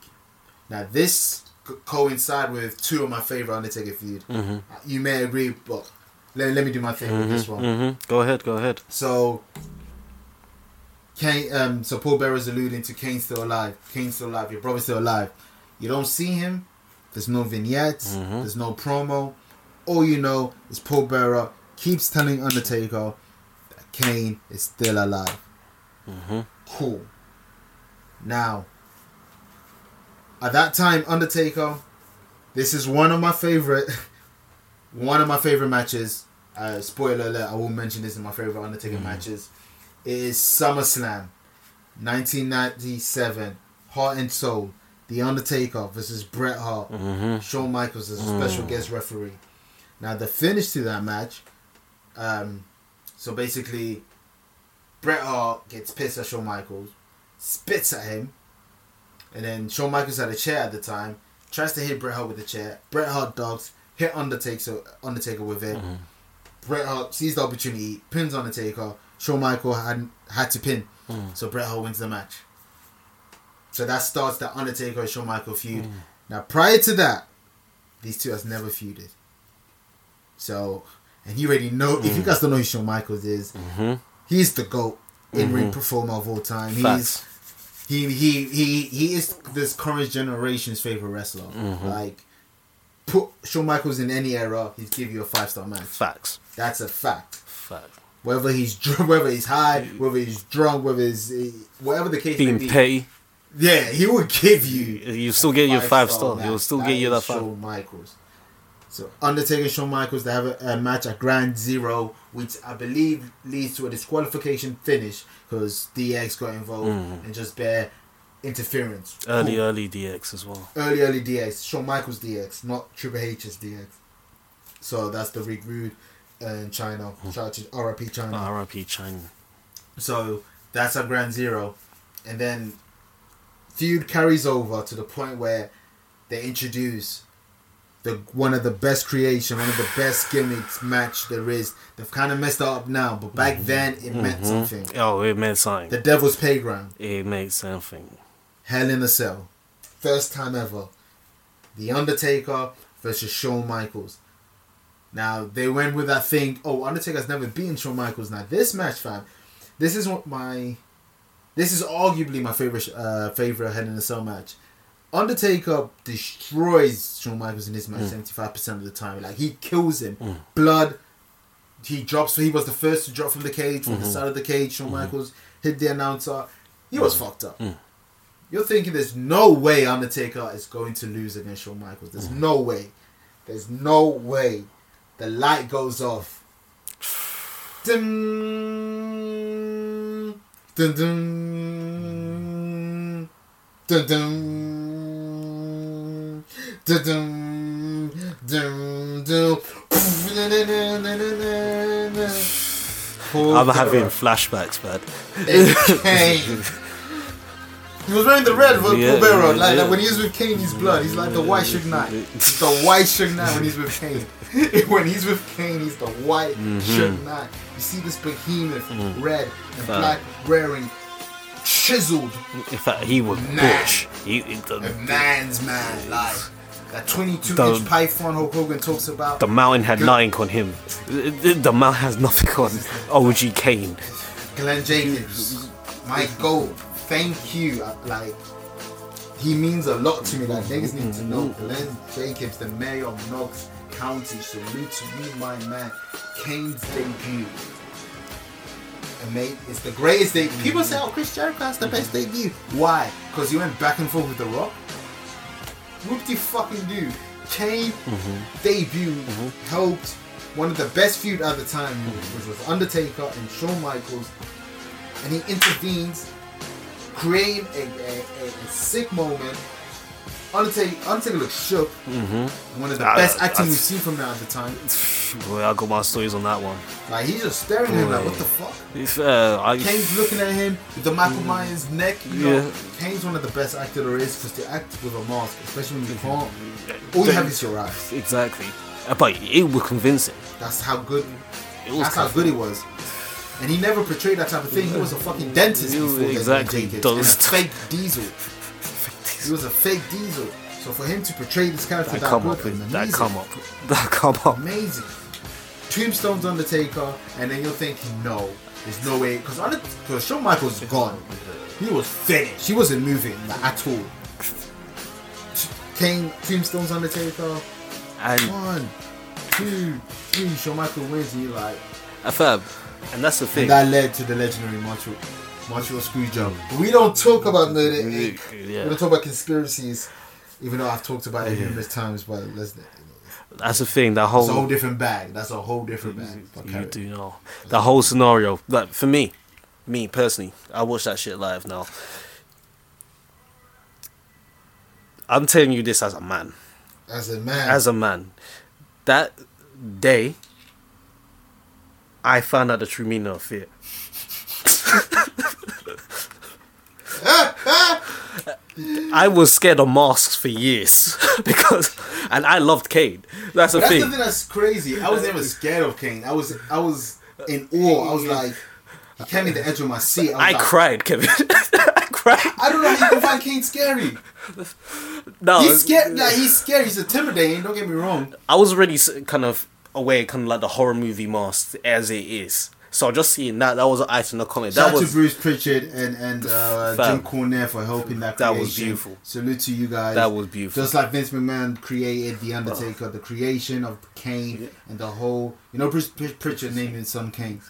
Now this coincide with two of my favorite Undertaker feud. Mm-hmm. You may agree, but let, let me do my thing with this one. Mm-hmm. Go ahead. Go ahead. So Kane, um, so Paul Bearer's alluding to Kane still alive. Kane's still alive. Your brother's still alive. You don't see him. There's no vignettes. Mhm. There's no promo. All you know is Paul Bearer keeps telling Undertaker that Kane is still alive. Mm-hmm. Cool. Now, at that time, Undertaker, this is one of my favorite, (laughs) one of my favorite matches. Uh, spoiler alert: I will mention this in my favorite Undertaker matches. It is SummerSlam, 1997, Heart and Soul, The Undertaker versus Bret Hart. Mm-hmm. Shawn Michaels as a special guest referee. Now the finish to that match, um, so basically, Bret Hart gets pissed at Shawn Michaels, spits at him, and then Shawn Michaels had a chair at the time, tries to hit Bret Hart with the chair. Bret Hart dogs hit Undertaker Undertaker with it. Mm-hmm. Bret Hart sees the opportunity, pins Undertaker. Shawn Michaels had had to pin, mm. so Bret Hart wins the match. So that starts the Undertaker and Shawn Michaels feud. Mm. Now prior to that, these two has never feuded. So, and you already know if you mm. guys don't know who Shawn Michaels is, Mm-hmm. he's the goat in ring mm-hmm. performer of all time. Facts. He's he he he he is this current generation's favorite wrestler. Mm-hmm. Like put Shawn Michaels in any era, he'd give you a five star match. Facts. That's a fact. Facts. (laughs) Whether he's drunk, whether he's high, whether he's drunk, whether he's whatever the case Being be. petty, Yeah, he will give you. you still get your five star. match. He'll still get you that five. Shawn Michaels. So Undertaker Shawn Michaels they have a, a match at Ground Zero, which I believe leads to a disqualification finish because DX got involved and just bare interference. Mm. Early, Cool. early DX as well. early, early DX. Shawn Michaels DX, not Triple H's DX. So that's the Rick Rude and Chyna. Shout out to RIP Chyna. R.I.P. Chyna. So that's our ground zero. And then feud carries over to the point where they introduce the one of the best creation, one of the best gimmicks match there is. They've kind of messed up now, but back then it meant something. Oh, it meant something. The Devil's Playground, It meant something. Hell in a Cell, first time ever. The Undertaker versus Shawn Michaels. Now they went with that thing. Oh, Undertaker's never beaten Shawn Michaels. Now this match, fam, this is what my, this is arguably my favorite uh, favorite Hell in a Cell match. Undertaker destroys Shawn Michaels in this match mm. seventy five percent of the time. Like he kills him. Mm. Blood. He drops. He was the first to drop from the cage from the mm-hmm. side of the cage. Shawn mm-hmm. Michaels hit the announcer. He was mm. fucked up. You're thinking there's no way Undertaker is going to lose against Shawn Michaels. There's no way. There's no way. The light goes off. Dun, dun, dun, dun, dun, I'm having flashbacks, man. (laughs) Kane. He was wearing the red for Yeah, Bearer. Like, yeah. like when he's with Kane, he's blood. He's like the white Suge Knight. He's the white Suge Knight when he's with Kane. (laughs) when he's with Kane, he's the white Mm-hmm. Suge Knight. You see this behemoth, red and black, wearing chiseled In fact, he was Nah. Butch. He, he- a man's man. Like that 22 The- inch python Hulk Hogan talks about. the mountain had nothing on him. The, mountain has nothing on OG Kane. Glenn Jacobs, my goat. Thank you. Uh, like, he means a lot to me. Like, niggas need to know. Mm-hmm. Glenn Jacobs, the mayor of Knox County. Salute to you, my man. Kane's debut. And mate, it's the greatest debut. People say, oh, Chris Jericho has the best debut. Why? Because you went back and forth with The Rock? Whoop de fucking do. Kane mm-hmm. debut mm-hmm. helped one of the best feud at the time, mm-hmm. which was Undertaker and Shawn Michaels, and he intervenes, creating a, a, a, a sick moment. Undertaker, Undertaker looks shook. Mm-hmm. One of the Ah, best acting that's- we've seen from him at the time. Boy, I got my stories on that one. Like he's just staring at him like, what the fuck? If, uh, I, Kane's looking at him with the Michael Myers neck. You know, Yeah. Kane's one of the best actors there is because to act with a mask, especially when you can't, all you have is your eyes. exactly. Uh, But it was convincing. That's how good. It was That's how good he was. And he never portrayed that type of thing. He was a fucking dentist He was- before exactly, those- and a fake diesel. He was a fake diesel. So for him to portray this character That that, come up, amazing. that come up, (laughs) that come up. amazing. Tombstone's Undertaker, and then you're thinking, no, there's no way, because because Shawn Michaels is gone. He was finished. He wasn't moving like, at all. Kane, Tombstone's Undertaker. And One, two, three. Shawn Michaels wins, and you're like, a fab, and that's the thing. and that led to the legendary Montreal, Montreal Screwjob. But we don't talk about Murder Inc. We don't talk about conspiracies, even though I've talked about it numerous times. But let's, that's the thing. That it's a whole whole different bag. That's a whole different bag. But you do know the whole scenario. Like for me, me personally, I watch that shit live now. I'm telling you this as a man. As a man, as a man. That day, I found out the true meaning of fear. (laughs) I was scared of masks for years (laughs) because, and I loved Kane. That's the But that's thing. the thing that's crazy. I was never scared of Kane. I was I was in awe. I was like, he kept me at the edge of my seat. I, I like, cried, Kevin. (laughs) I cried. I don't know how you can find Kane scary. No, He's scared. Like, he's scary. He's intimidating. Don't get me wrong. I was already kind of aware, kind of like the horror movie mask as it is. So just seeing that, that was an item in the comic. Shout That out was to Bruce Pritchard and and uh. Jim Cornette for helping that. That was beautiful. Salute to you guys. That was beautiful. Just like Vince McMahon created the Undertaker, the creation of Kane and the whole. You know, Bruce Pritchard naming some Kane.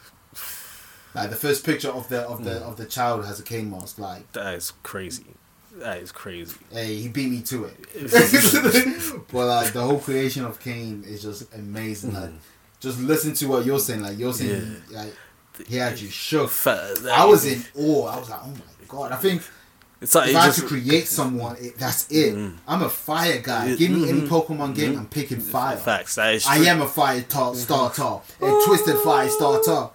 Like the first picture of the of Mm. the of the child has a Kane mask. Like, that is crazy. That is crazy. hey, he beat me to it. (laughs) but like the whole creation of Kane is just amazing. Like, just listen to what you're saying. Like you're saying, like he had you shook. I was in awe. I was like, oh my god. I think It's like if it I had just to create someone, it, that's it. Mm. I'm a fire guy. Give me any mm-hmm. Pokemon game, I'm mm-hmm. picking fire. facts. That is I am a fire tar- mm-hmm. starter, a twisted fire starter.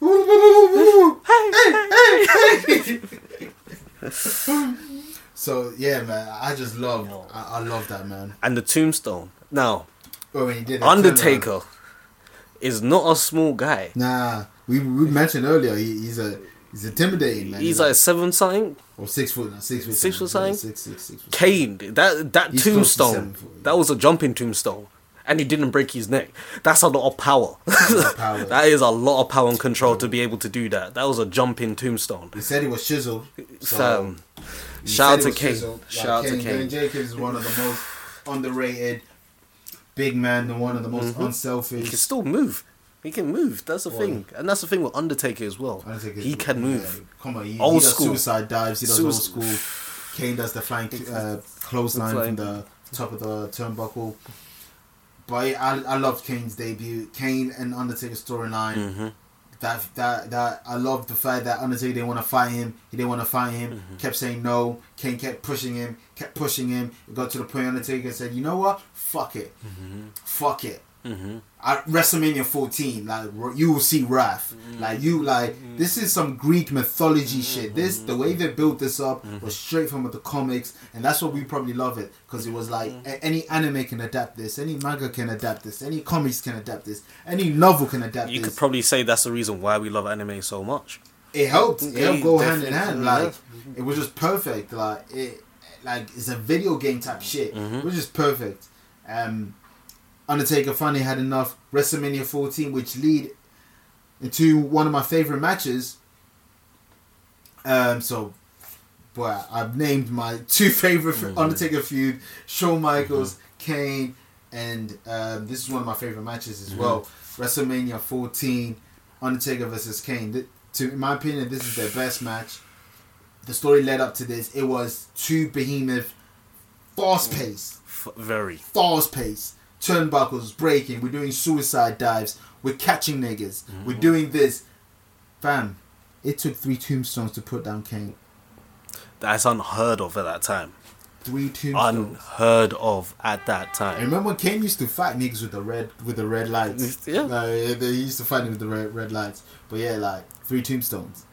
(laughs) so yeah, man, I just love, I, I love that man. And the tombstone. Now, when he did that Undertaker is not a small guy. Nah, we, we mentioned earlier he, he's a he's intimidating man. He's like seven something. or six foot, six foot, Six foot something. Six, six, six foot. Kane, that that He's tombstone, foot, yeah. that was a jumping tombstone, and he didn't break his neck. That's a lot of power. lot (laughs) power. that is a lot of power and control to be able to do that. That was a jumping tombstone. He said he was chiseled. So um, he shout out to Kane. chiseled. Like, Shout out to Kane. Kane. Jacobs is one of the most underrated big man and one of the most unselfish. He can still move. He can move. That's the Boy. thing, and that's the thing with Undertaker as well. Undertaker he can yeah, move. Come on, he, Old he does school. suicide dives. He does old school. Kane does the flying uh, clothesline from the top of the turnbuckle. But I, I loved Kane's debut. Kane and Undertaker storyline. Mm-hmm. That that that I love the fact that Undertaker didn't want to fight him. He didn't want to fight him. Mm-hmm. Kept saying no. Kane kept pushing him. Kept pushing him. It got to the point Undertaker said, "You know what? Fuck it. Fuck it." Mm-hmm. At WrestleMania 14, like you will see Wrath. Mm-hmm. Like you, like mm-hmm. this is some Greek mythology mm-hmm. shit. This the way they built this up was straight from the comics, and that's what we probably love it because it was like a- any anime can adapt this, any manga can adapt this, any comics can adapt this, any novel can adapt You this. could probably say that's the reason why we love anime so much. it helped. It helped go hand in hand. Like it was just perfect. Like it, like it's a video game type shit. It was just perfect. Um, Undertaker finally had enough. WrestleMania 14, which lead into one of my favorite matches. Um, so, boy, I've named my (laughs) two favorite Undertaker feud: Shawn Michaels, Kane, and um, this is one of my favorite matches as well. WrestleMania 14, Undertaker versus Kane. Th- to in my opinion, this is their best match. The story led up to this. It was two behemoth, fast pace, F- very. fast pace, turnbuckles breaking. We're doing suicide dives. We're catching niggas. We're mm-hmm. doing this. Fam, it took three tombstones to put down Kane. That's unheard of at that time. Three tombstones. Unheard of at that I time. remember when Kane used to fight niggas with the red with the red lights. Yeah. Like, they used to fight him with the red, red lights. But yeah, like three tombstones.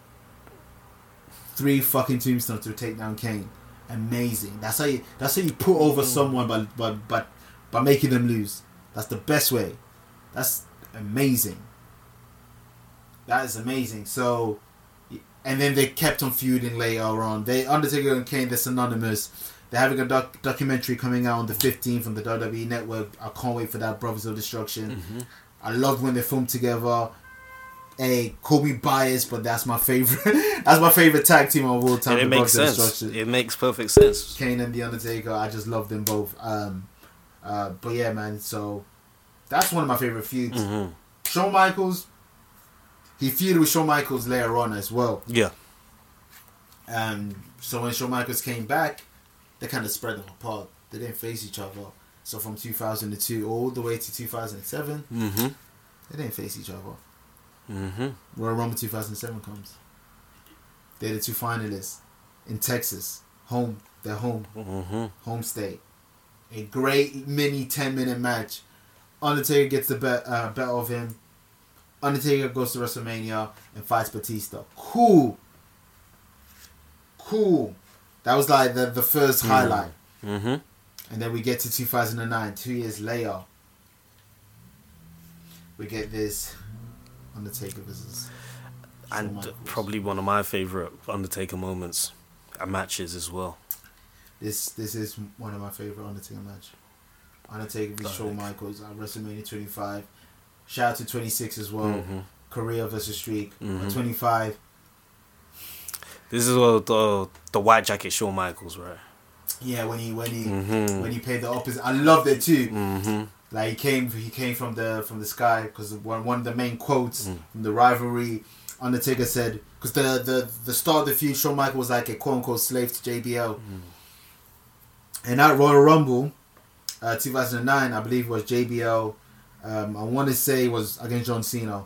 Three fucking tombstones to take down Kane. Amazing. That's how you that's how you put over mm-hmm. someone by by by, by making them lose. That's the best way. That's amazing. That is amazing. So and then they kept on feuding later on. They Undertaker and Kane, they're synonymous. They're having a doc- documentary coming out on the 15th on the WWE Network. I can't wait for that. Brothers of Destruction. I loved when they filmed together. Hey, call me biased, but that's my favorite. (laughs) that's my favorite tag team of all time. And it makes Brothers sense. It makes perfect sense. Kane and the Undertaker. I just love them both. Um, uh, but yeah, man. So that's one of my favorite feuds. hmm Shawn Michaels. He feuded with Shawn Michaels later on as well. Yeah. And so when Shawn Michaels came back, they kind of spread them apart. They didn't face each other. So from 2002 all the way to 2007, hmm they didn't face each other. hmm Royal Rumble 2007 comes. They're the two finalists in Texas, home, their home, hmm home state. A great mini 10 minute match. Undertaker gets the bet, uh, better of him. Undertaker goes to WrestleMania and fights Batista. Cool. Cool. That was like the, the first highlight. hmm And then we get to 2009, two years later. We get this Undertaker versus. And probably one of my favorite Undertaker moments and matches as well. This this is one of my favorite Undertaker match. Undertaker versus Shawn Michaels at WrestleMania 25. Shout out to 26 as well. Mhm. Career versus Streak. Mhm. At 25. This is what the the white jacket Shawn Michaels, right? Yeah, when he when he Mhm. when he played the opposite, I loved it too. hmm Like he came he came from the from the sky because one one of the main quotes Mm. from the rivalry. Undertaker said because the, the the start of the feud, Shawn Michaels was like a quote unquote slave to JBL. And at Royal Rumble, uh, 2009, I believe was JBL. Um, I want to say it was against John Cena,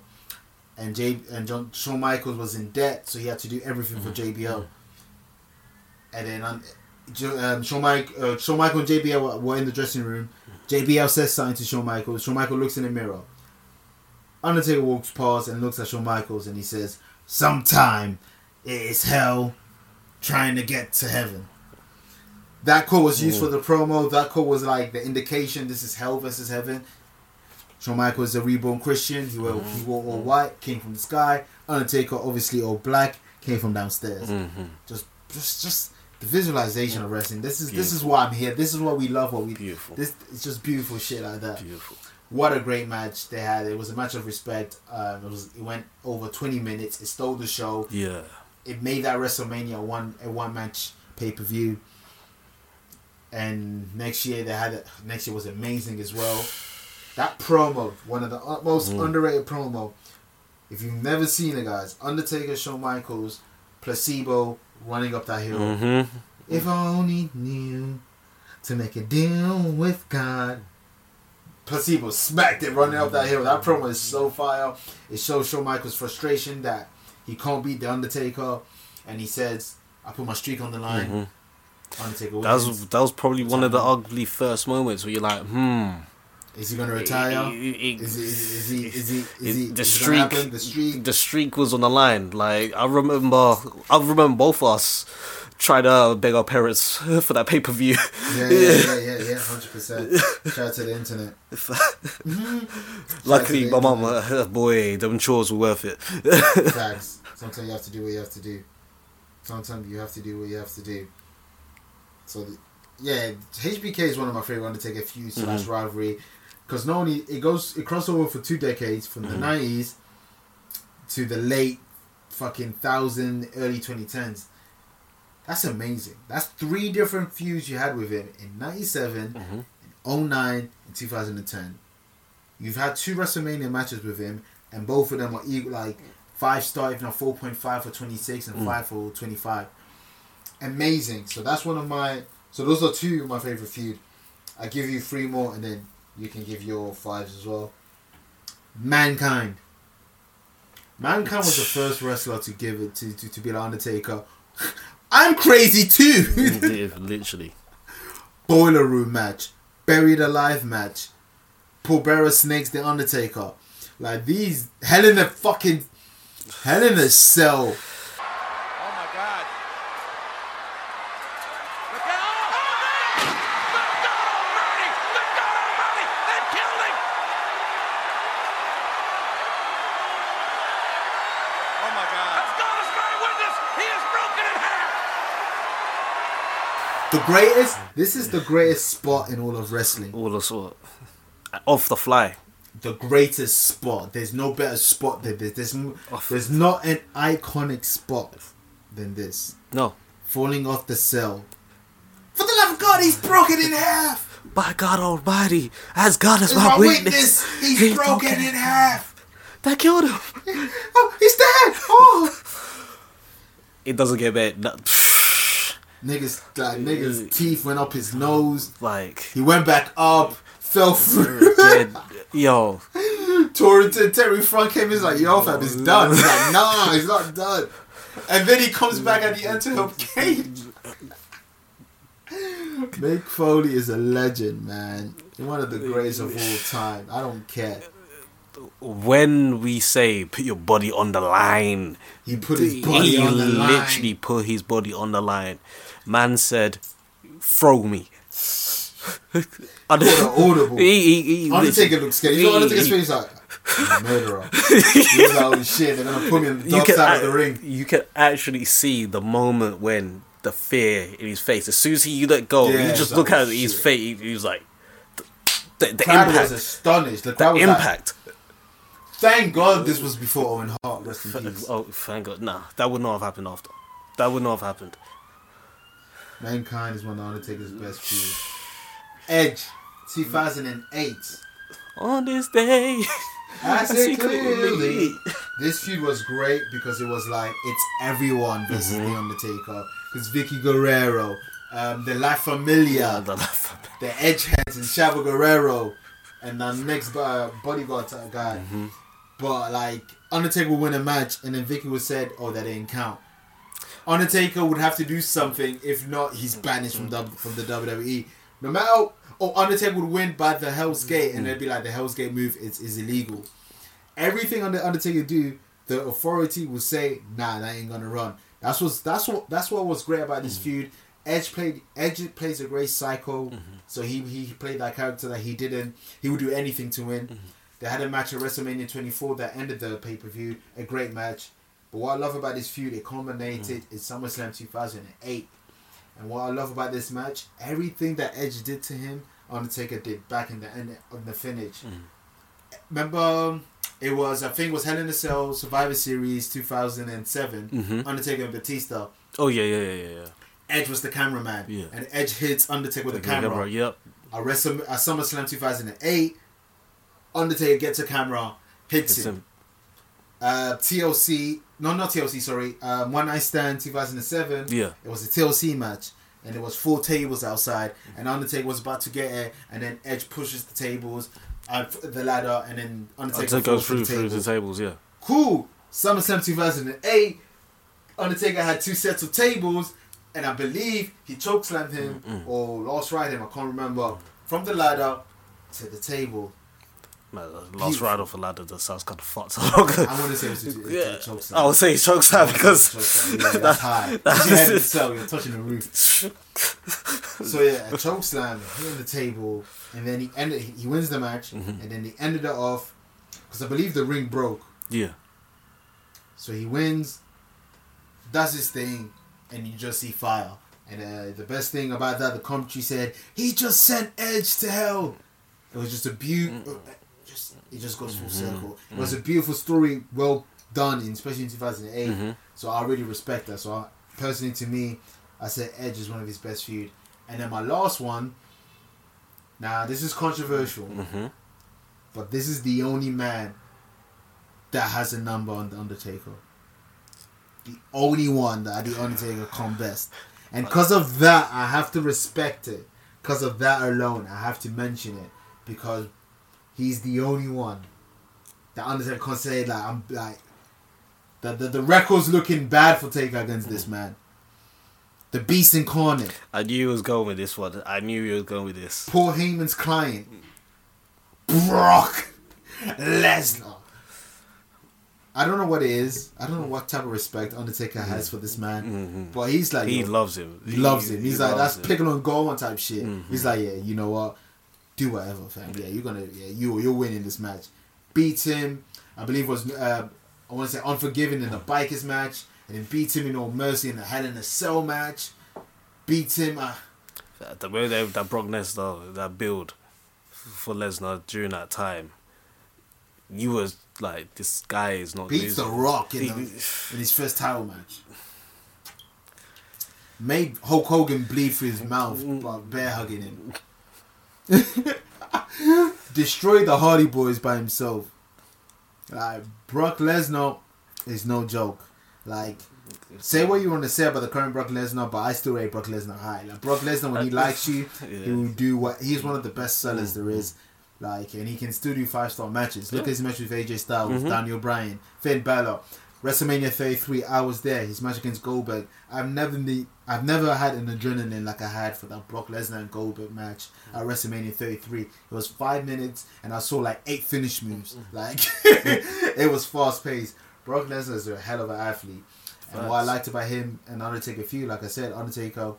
and J and John Shawn Michaels was in debt, so he had to do everything for JBL. And then um, um, Shawn, Mike, uh, Shawn Michael and JBL were, were in the dressing room. JBL says something to Shawn Michaels. Shawn Michaels looks in the mirror. Undertaker walks past and looks at Shawn Michaels and he says, "Sometime it is hell trying to get to heaven." That quote was used for the promo. That quote was like the indication this is hell versus heaven. Shawn Michaels is a reborn Christian. He wore, he wore all white, came from the sky. Undertaker, obviously all black, came from downstairs. hmm Just, just, just the visualization of wrestling. This is this is why I'm here. This is what we love. What we Beautiful. This it's just beautiful shit like that. Beautiful. What a great match they had. It was a match of respect. Um, it was it went over 20 minutes. It stole the show. Yeah. It made that WrestleMania one a one match pay per view. And next year they had it. Next year was amazing as well. That promo, one of the most underrated promo. If you've never seen it, guys, Undertaker, Shawn Michaels, placebo running up that hill. hmm If I only knew to make a deal with God. Placebo smacked it running up that hill. That promo is so fire. It shows Shawn Michaels' frustration that he can't beat The Undertaker. And he says, I put my streak on the line. Mhm. Undertaker That was that was probably one of the ugly first moments where you're like, hmm. Is he going to retire? It- it- Is he, is he, is he, is it- he, the is streak. The streak. the streak was on the line. Like I remember, I remember both of us trying to beg our parents (laughs) for that pay per view. Yeah, yeah, yeah, yeah, yeah, hundred percent. Shout out to the internet. (laughs) (laughs) Luckily, my Shout out mum, uh, boy, them chores were worth it. to the internet. Facts. Sometimes you have to do what you have to do. Sometimes you have to do what you have to do. So, the, yeah, HBK is one of my favorite Undertaker feud slash Mm-hmm. rivalry because not only it goes it crossed over for two decades from Mm-hmm. the nineties to the late fucking thousand early twenty tens. That's amazing. That's three different feuds you had with him in 97, Mhm. 09, and 2010. You've had two WrestleMania matches with him, and both of them are equal, like five star, if not 4.5 for 26 and 5 for 25. Amazing. So that's one of my. So those are two of my favorite feud. I give you three more, and then you can give your fives as well. Mankind. Mankind was the first wrestler to give it to to, to be the Undertaker. (laughs) I'm crazy too. (laughs) Literally. Boiler room match, buried alive match, Paul Bearer snakes the Undertaker. Like these, Hell in a fucking, Hell in a cell. Oh my God. Look out. Oh, man! Good God Almighty! Good God Almighty! They killed him! Oh my God. As God is my witness, he is broken in half! The greatest. This is the greatest spot in all of wrestling. All the sort. Off the fly. The greatest spot. There's no better spot than this. There's, there's not an iconic spot than this. No. Falling off the cell. For the love of God, he's broken in half. By God Almighty, as God is my, my witness, witness. He's, broken in half. That killed him. Oh, he's dead. Oh. It doesn't get bad. No, Niggas, like niggas' teeth went up his nose. like, He went back up, fell through. yeah, yo, (laughs) Torrington, Terry Funk came in, he's like, yo, fam, it's done. He's like, (laughs) nah, it's not done. And then he comes back at the end enters her cage. (laughs) Mick Foley is a legend, man. One of the greatest of all time. I don't care. when we say put your body on the line, He put his body he on the line. He literally put his body on the line. Man said, "Throw me." (laughs) Audible. He, he, he Undertaker looks scared. You know Undertaker's face like, I'm a murderer. (laughs) Was like, oh shit, they're gonna put me on the dark side of the ring. you can actually see the moment when the fear in his face. As soon as he let go, Yeah, you just look at his face. He, he was like, the, the crowd was impact, astonished. The the was like, impact. Thank God this was before Owen Hart. Rest in peace. Oh, thank God! Nah, that would not have happened after. That would not have happened. Mankind is one of Undertaker's best feud. Edge, 2008. On this day, I see see clearly. This feud was great because it was like it's everyone versus the Undertaker. It's Vickie Guerrero, um, the La Familia, the- the Edgeheads, and Chavo Guerrero, and the next uh, bodyguard type guy. But like Undertaker would win a match, and then Vicky would said, "Oh, that didn't count." Undertaker would have to do something. If not, he's banished from the from the WWE. No matter, oh, Undertaker would win by the Hell's Gate, and they'd be like, "The Hell's Gate move is is illegal." Everything under Undertaker do, the authority will say, "Nah, that ain't gonna run." That's what that's what that's what was great about this mm-hmm. feud. Edge played Edge plays a great psycho, mm-hmm. so he he played that character that he didn't. He would do anything to win. Mm-hmm. They had a match at WrestleMania 24 that ended the pay per view. A great match. But what I love about this feud, it culminated in SummerSlam 2008. And what I love about this match, everything that Edge did to him, Undertaker did back in the end of the finish. Remember, um, it was I think it was Hell in a Cell Survivor Series 2007. Mhm. Undertaker and Batista. Oh yeah, yeah, yeah, yeah. yeah. Edge was the cameraman. Yeah. And Edge hits Undertaker with the camera. bro, Yep. At, Wrestle, at SummerSlam 2008, Undertaker gets a camera, hits It's him. him. Uh, TLC, no, not TLC, sorry. Um, One Night Stand 2007. Yeah. It was a TLC match, and there was four tables outside, and Undertaker was about to get it, and then Edge pushes the tables, uh, the ladder, and then Undertaker goes through through the through the table. tables. Yeah. Cool. SummerSlam 2008, Undertaker had two sets of tables, and I believe he chokeslammed him or last ride him. I can't remember. From the ladder to the table. The last ride off a ladder that sounds kind of fucked. I want to say it was a, yeah. a chokeslam. I would say chokes (laughs) that because Chokeslam, yeah, that's high. That's your head in cell, you're touching the roof. So yeah, a choke slam, hit on the table, and then he ended. He wins the match, Mm-hmm. and then he ended it off because I believe the ring broke. yeah. So he wins, does his thing, and you just see fire. And uh, the best thing about that, the commentary said he just sent Edge to hell. It was just a beautiful. Just it just goes full mm-hmm. circle. It mm-hmm. was a beautiful story, well done, in, especially in two thousand eight. Mm-hmm. So I really respect that. So I, personally, to me, I said Edge is one of his best feud. And then my last one. Now this is controversial, but this is the only man that has a number on the Undertaker. The only one that the Undertaker come best, and because of that, I have to respect it. Because of that alone, I have to mention it because he's the only one that Undertaker can say like I'm like the the, the record's looking bad for Taker against this man. the Beast incarnate, I knew he was going with this one. I knew he was going with this. Paul Heyman's client, Brock Lesnar. I don't know what it is. I don't know what type of respect Undertaker has for this man, but he's like He loves him. He loves him. He's like that's him. pickle and type shit. Mm-hmm. He's like, yeah, you know what? Do whatever, fam. Yeah, you're gonna, yeah, you you're winning this match. Beat him. I believe was uh, I want to say Unforgiven in the Bikers match, and then beat him in No Mercy in the Hell in a Cell match. Beat him. Uh, The way they that Brock Lesnar that build for Lesnar during that time, you was like, this guy is not. beats The. Rock in, He- the, (sighs) in his first title match. Made Hulk Hogan bleed through his mouth by bear hugging him. (laughs) Destroyed the Hardy Boys by himself. Like Brock Lesnar is no joke. Like say what you want to say about the current Brock Lesnar, but I still rate Brock Lesnar high. Like Brock Lesnar, when he uh, likes you, (laughs) he will do what he's one of the best mm-hmm. sellers there is. Like, and he can still do five star matches. Look at his match with AJ Styles, mm-hmm. Daniel Bryan, Finn Balor, WrestleMania 33. I was there. His match against Goldberg. I've never need, I've never had an adrenaline like I had for that Brock Lesnar and Goldberg match at WrestleMania 33. It was five minutes, and I saw like eight finish moves. Mm-hmm. Like, (laughs) it was fast paced. Brock Lesnar is a hell of an athlete. And what I liked about him and Undertaker few, like I said, Undertaker,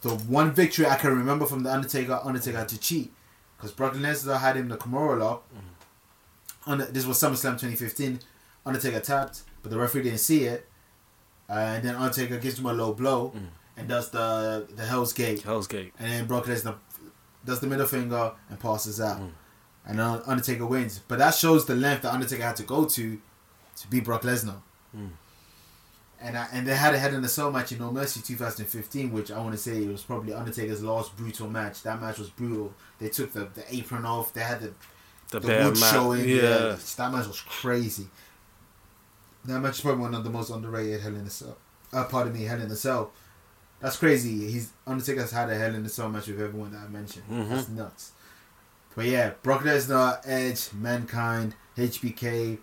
the one victory I can remember from the Undertaker, Undertaker had to cheat because Brock Lesnar had him the Kimura lock. Mm-hmm. Under, this was SummerSlam 2015. Undertaker tapped, but the referee didn't see it. Uh, and then Undertaker gives him a low blow and does the the Hell's Gate. Hell's Gate. And then Brock Lesnar does the middle finger and passes out. And then Undertaker wins. But that shows the length that Undertaker had to go to to beat Brock Lesnar. And I, and they had a Hell in the Cell match in No Mercy 2015, which I want to say it was probably Undertaker's last brutal match. That match was brutal. They took the, the apron off. They had the, The, the wood mat. showing. Yeah. Yeah. That match was crazy. That match is probably one of the most underrated Hell in the Cell. Uh, pardon me, Hell in the Cell. That's crazy. He's Undertaker's had a Hell in the Cell match with everyone that I mentioned. That's nuts. But yeah, Brock Lesnar, Edge, Mankind, HBK,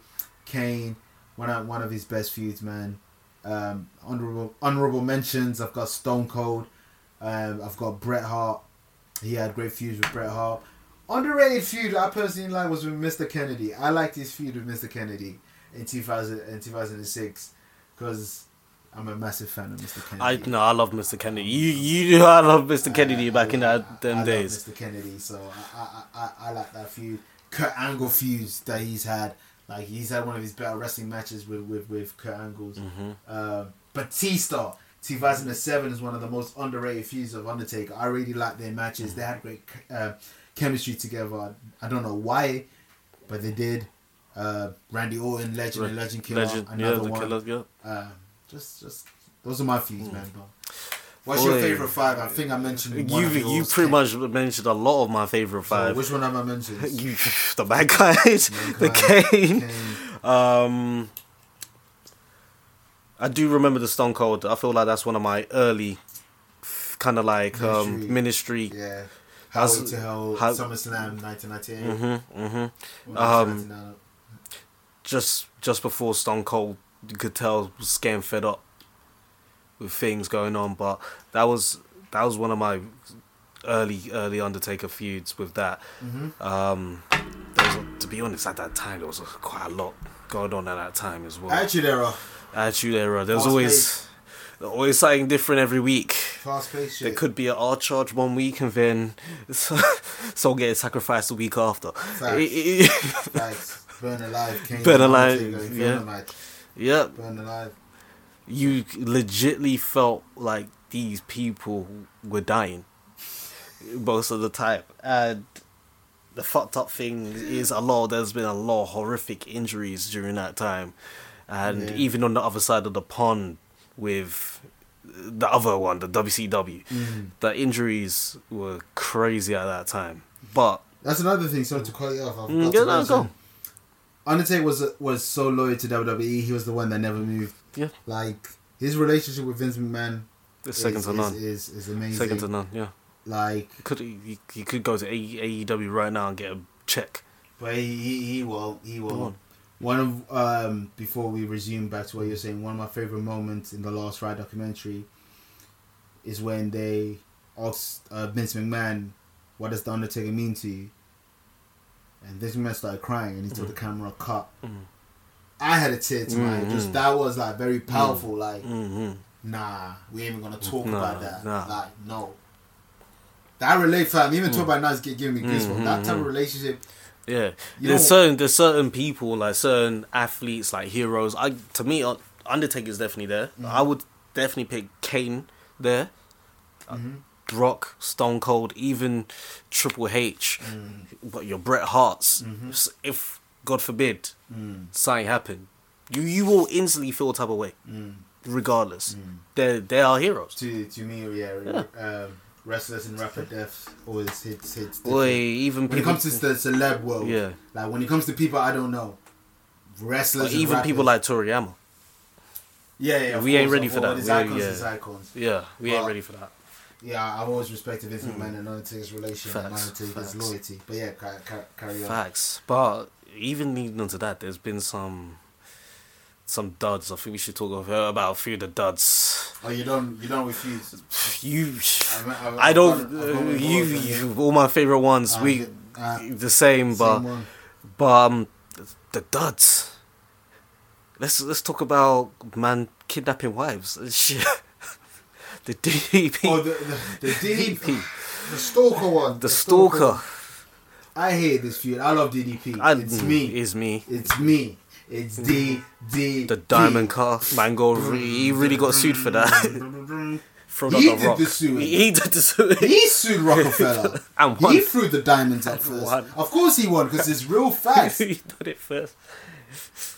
Kane, one of one of his best feuds, man. Um, honorable honorable mentions. I've got Stone Cold. Um, I've got Bret Hart. He had great feuds with Bret Hart. Underrated feud I personally like was with Mr. Kennedy. I liked his feud with Mr. Kennedy in 2000 in 2006 because I'm a massive fan of Mr. Kennedy. I no, I love Mr. Kennedy. You you know I love Mr. Kennedy back in that I them love days. Mr. Kennedy, so I, I, I, I like that feud. Kurt Angle feuds that he's had. Like he's had one of his better wrestling matches with with, with Kurt Angle's. Mm-hmm. Uh, Batista, 2007 is one of the most underrated feuds of Undertaker. I really like their matches. They had great uh, chemistry together. I don't know why, but they did. Uh, Randy Orton, Legend and Legend Killer, Legend, yeah, another the one. killer, yeah. Uh, just, just those are my feuds, man. But what's your favorite five? I think I mentioned. one You you pretty much mentioned a lot of my favorite So five. which one have I mentioned? (laughs) you, the guys, the Kane. Kane. Um, I do remember the Stone Cold. I feel like that's one of my early, kind of like um, Ministry. ministry. Yeah. How's- Highway to Hell, how- SummerSlam, 1998. Mm-hmm, mm-hmm. Um, 1999. Just just before Stone Cold, you could tell was getting fed up with things going on. But that was that was one of my early early Undertaker feuds with that. Mm-hmm. Um, there was a, to be honest, at that time there was a, quite a lot going on at that time as well. Attitude Era. Attitude era. There's Fast always always something different every week. Fast paced There could be an art charge one week and then (laughs) someone getting sacrificed the week after. Facts. It- (laughs) it- Facts. Burn Alive. Kane Burn Alive, yeah. yeah, Burn Alive. you legitly felt like these people were dying most of the time. And the fucked up thing is a lot. There's been a lot of horrific injuries during that time, and Yeah. even on the other side of the pond with the other one, the WCW, Mm. the injuries were crazy at that time. But That's another thing. Sorry to cut you off. I Mm, forgot yeah, to no, go. Undertaker was was so loyal to WWE. He was the one that never moved. yeah, Like his relationship with Vince McMahon it's second is, to none. Is, is, is amazing. Second to none. Yeah, Like, could he, he could go to AEW right now and get a check. but he he, he will he will. on. One of um before we resume back to what you're saying, one of my favorite moments in the Last Ride documentary is when they asked uh, Vince McMahon, "What does the Undertaker mean to you?" And this man started crying, and he took the camera cut. I had a tear to my. Just that was like very powerful. Like, hmm nah, we ain't even gonna talk Nah, about that. nah. Like, no. That relate, fam. Even talk about now is giving me goosebumps. That type of relationship. Yeah, You there's certain there's certain people like certain athletes like heroes. I to me, uh, Undertaker's definitely there. Mm-hmm. I would definitely pick Kane there. Mm-hmm. Rock, Stone Cold, even Triple H, Mm. but your Bret Hart's. Mm-hmm. If God forbid Mm. something happened, you you will instantly feel type of way, Mm. regardless. They they are heroes. To to me, yeah, Um, wrestlers in rapid death always hits hits. Boy, even when it comes to the celeb world, Yeah. like when it comes to people I don't know, wrestlers, and even people like Toriyama. yeah, yeah, we ain't ready for that. We- icons, yeah. Yeah, we ain't ready for that. Yeah, I've always respected Vince McMahon and Undertaker's relation and Undertaker's loyalty. But yeah, ca- ca- carry on. Facts, but even leading on to that, there's been some some duds. I think we should talk about a few of the duds. Oh, you don't, you don't refuse. (sighs) You, I've- I've- I don't. uh, you, you, all my favorite ones. Uh, we uh, the same, but one. but um, the duds. Let's let's talk about man kidnapping wives. (laughs) Shit. The DDP. Oh, the the, the DDP, the stalker one. the stalker. I hate this feud. I love DDP. I, it's mm, me. It's me. It's me. It's D D. The diamond car. Mango. He really got sued for that. (laughs) Thrown He did the suing. He, did the suing. He sued Roc-A-Fella. (laughs) And He threw the diamonds up first. won. Of course he won because it's real (laughs) facts. he did it first.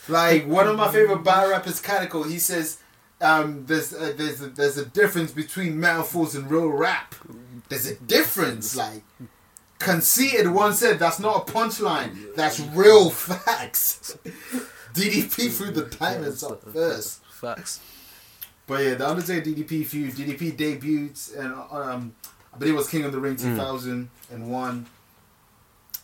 Like one of my favorite battle rappers, Canical, he says, um, "There's uh, there's a, there's a difference between metaphors and real rap. There's a difference. Like conceited one said, that's not a punchline. That's real facts. (laughs) DDP threw the diamonds up first. Facts. But yeah, the Undertaker DDP feud. DDP debuts and um, I believe it was King of the Ring Mm. 2001.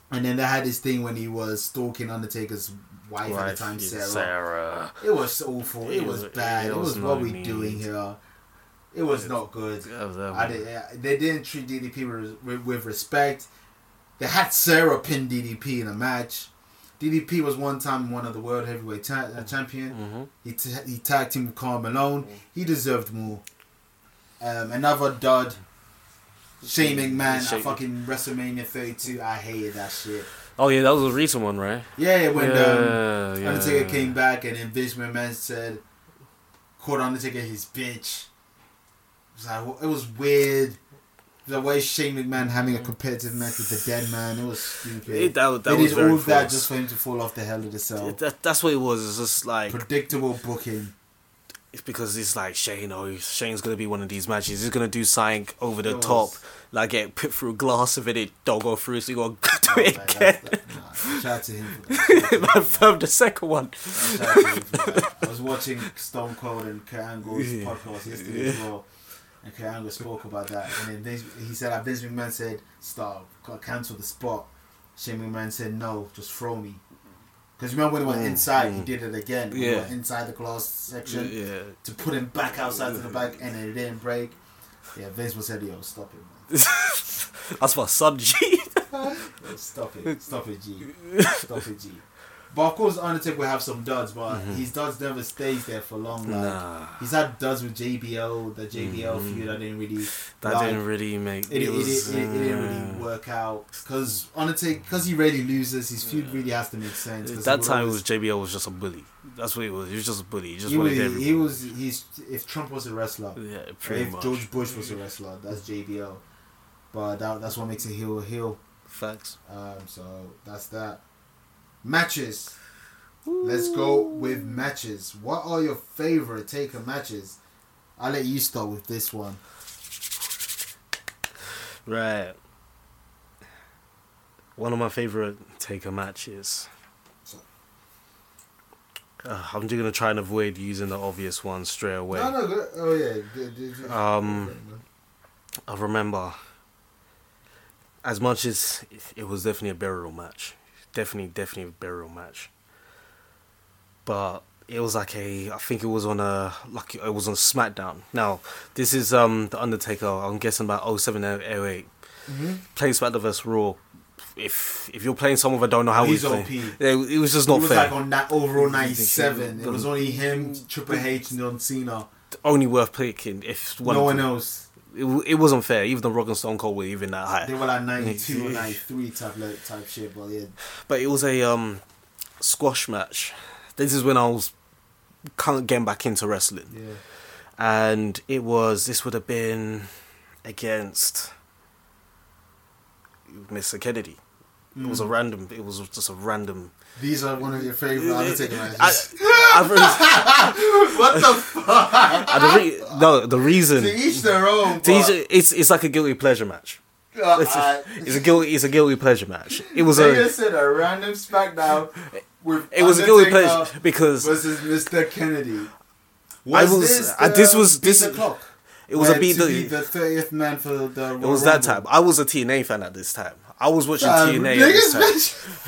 And then they had this thing when he was stalking Undertaker's wife at the time, Sarah. Sarah. It was awful. It, It was was- bad. It, it was, was what no we need. doing here. It was not good. Was- I did, yeah, they didn't treat DDP with, with, with respect. They had Sarah pin DDP in a match. DDP was one time one of the world heavyweight ta- uh, champion. Mm-hmm. He, t- he tagged him with Karl Malone. He deserved more. Um, another dud. Shane man at fucking WrestleMania 32. I hated that shit. Oh yeah, that was a recent one, right? Yeah, when yeah, um, yeah. Undertaker came back and then Vince McMahon said, called Undertaker his bitch. It was, like, it was weird. The way Shane McMahon having a competitive match with the dead man, it was stupid. It- that- that they did all of that false. just for him to fall off the hell of the cell. That, that's what it was. It's just like Predictable booking. it's because it's like Shane. Oh, Shane's gonna be one of these matches. He's gonna do something over the It top, like get put through glass of it. It don't go through, so you gotta do Oh, it man, again. nah, shout out to him for that. (laughs) Man, firm the second one. Shout out to him for that. I was watching Stone Cold and Kurt Angle's Yeah. podcast yesterday as well. And Kurt Angle spoke about that. And then Vince, he said that Vince McMahon said, stop, cancel the spot. Shane McMahon said, no, just throw me. Because remember when he went inside, he did it again. When he Mm, Yeah. went inside the glass section Yeah. to put him back outside to the back and it didn't break. Yeah, Vince was said, yo, stop it, man. (laughs) That's my son, G. (laughs) Stop it. Stop it, G. Stop it, G. But of course, Undertaker will have some duds, but his duds never stays there for long. Like, Nah. He's had duds with JBL, the JBL feud. I didn't really. That like. didn't really make. It, it, was, it, it, it didn't uh, really work out because Undertaker, because he rarely loses, his feud really has to make sense. That time always- was JBL was just a bully. That's what he was. He was just a bully. He just he was, wanted everyone. he was he's if Trump was a wrestler, Yeah, pretty if much. George Bush was a wrestler, that's JBL. But that, that's what makes a heel a heel. Facts. Um, so that's that. Matches. Let's go with matches. What are your favorite Taker matches? I'll let you start with this one. Right. One of my favorite Taker matches. Uh, I'm just gonna try and avoid using the obvious ones straight away. No, no. Oh yeah. Um, I remember, as much as it was definitely a burial match, definitely, definitely a burial match. But it was like a I think it was on a like it was on SmackDown. Now this is um the Undertaker. I'm guessing about 07 08. Mm-hmm. Playing SmackDown vs Raw. If if you're playing someone that don't know how He's OP. playing, it, it was just It not was fair. like on that overall 97. It was only him, Triple H, and John Cena. Only worth picking if one no one else. It, it wasn't fair. Even the Rock and Stone Cold were even that high. They were like 92 (laughs) or 93 type, like, type shit, but yeah. But it was a um squash match. This is when I was kind of getting back into wrestling. Yeah. and it was this would have been against Mr. Kennedy. It was a Mm. random. It was just a random. These are one of your favorite Undertaker I, (laughs) matches. Really- what the (laughs) fuck? the re- no, the reason to each their own. to each- it's it's like a guilty pleasure match. Uh, It's I- a, it's a guilty it's a guilty pleasure match. It was They a just said a random SmackDown with it was a guilty pleasure because versus Mr. Kennedy. I was- uh, this was- this- the clock. it was a beat the be the thirtieth man for the. it was that time. I was a TNA fan at this time. I was watching Um, TNA at this niggas, time.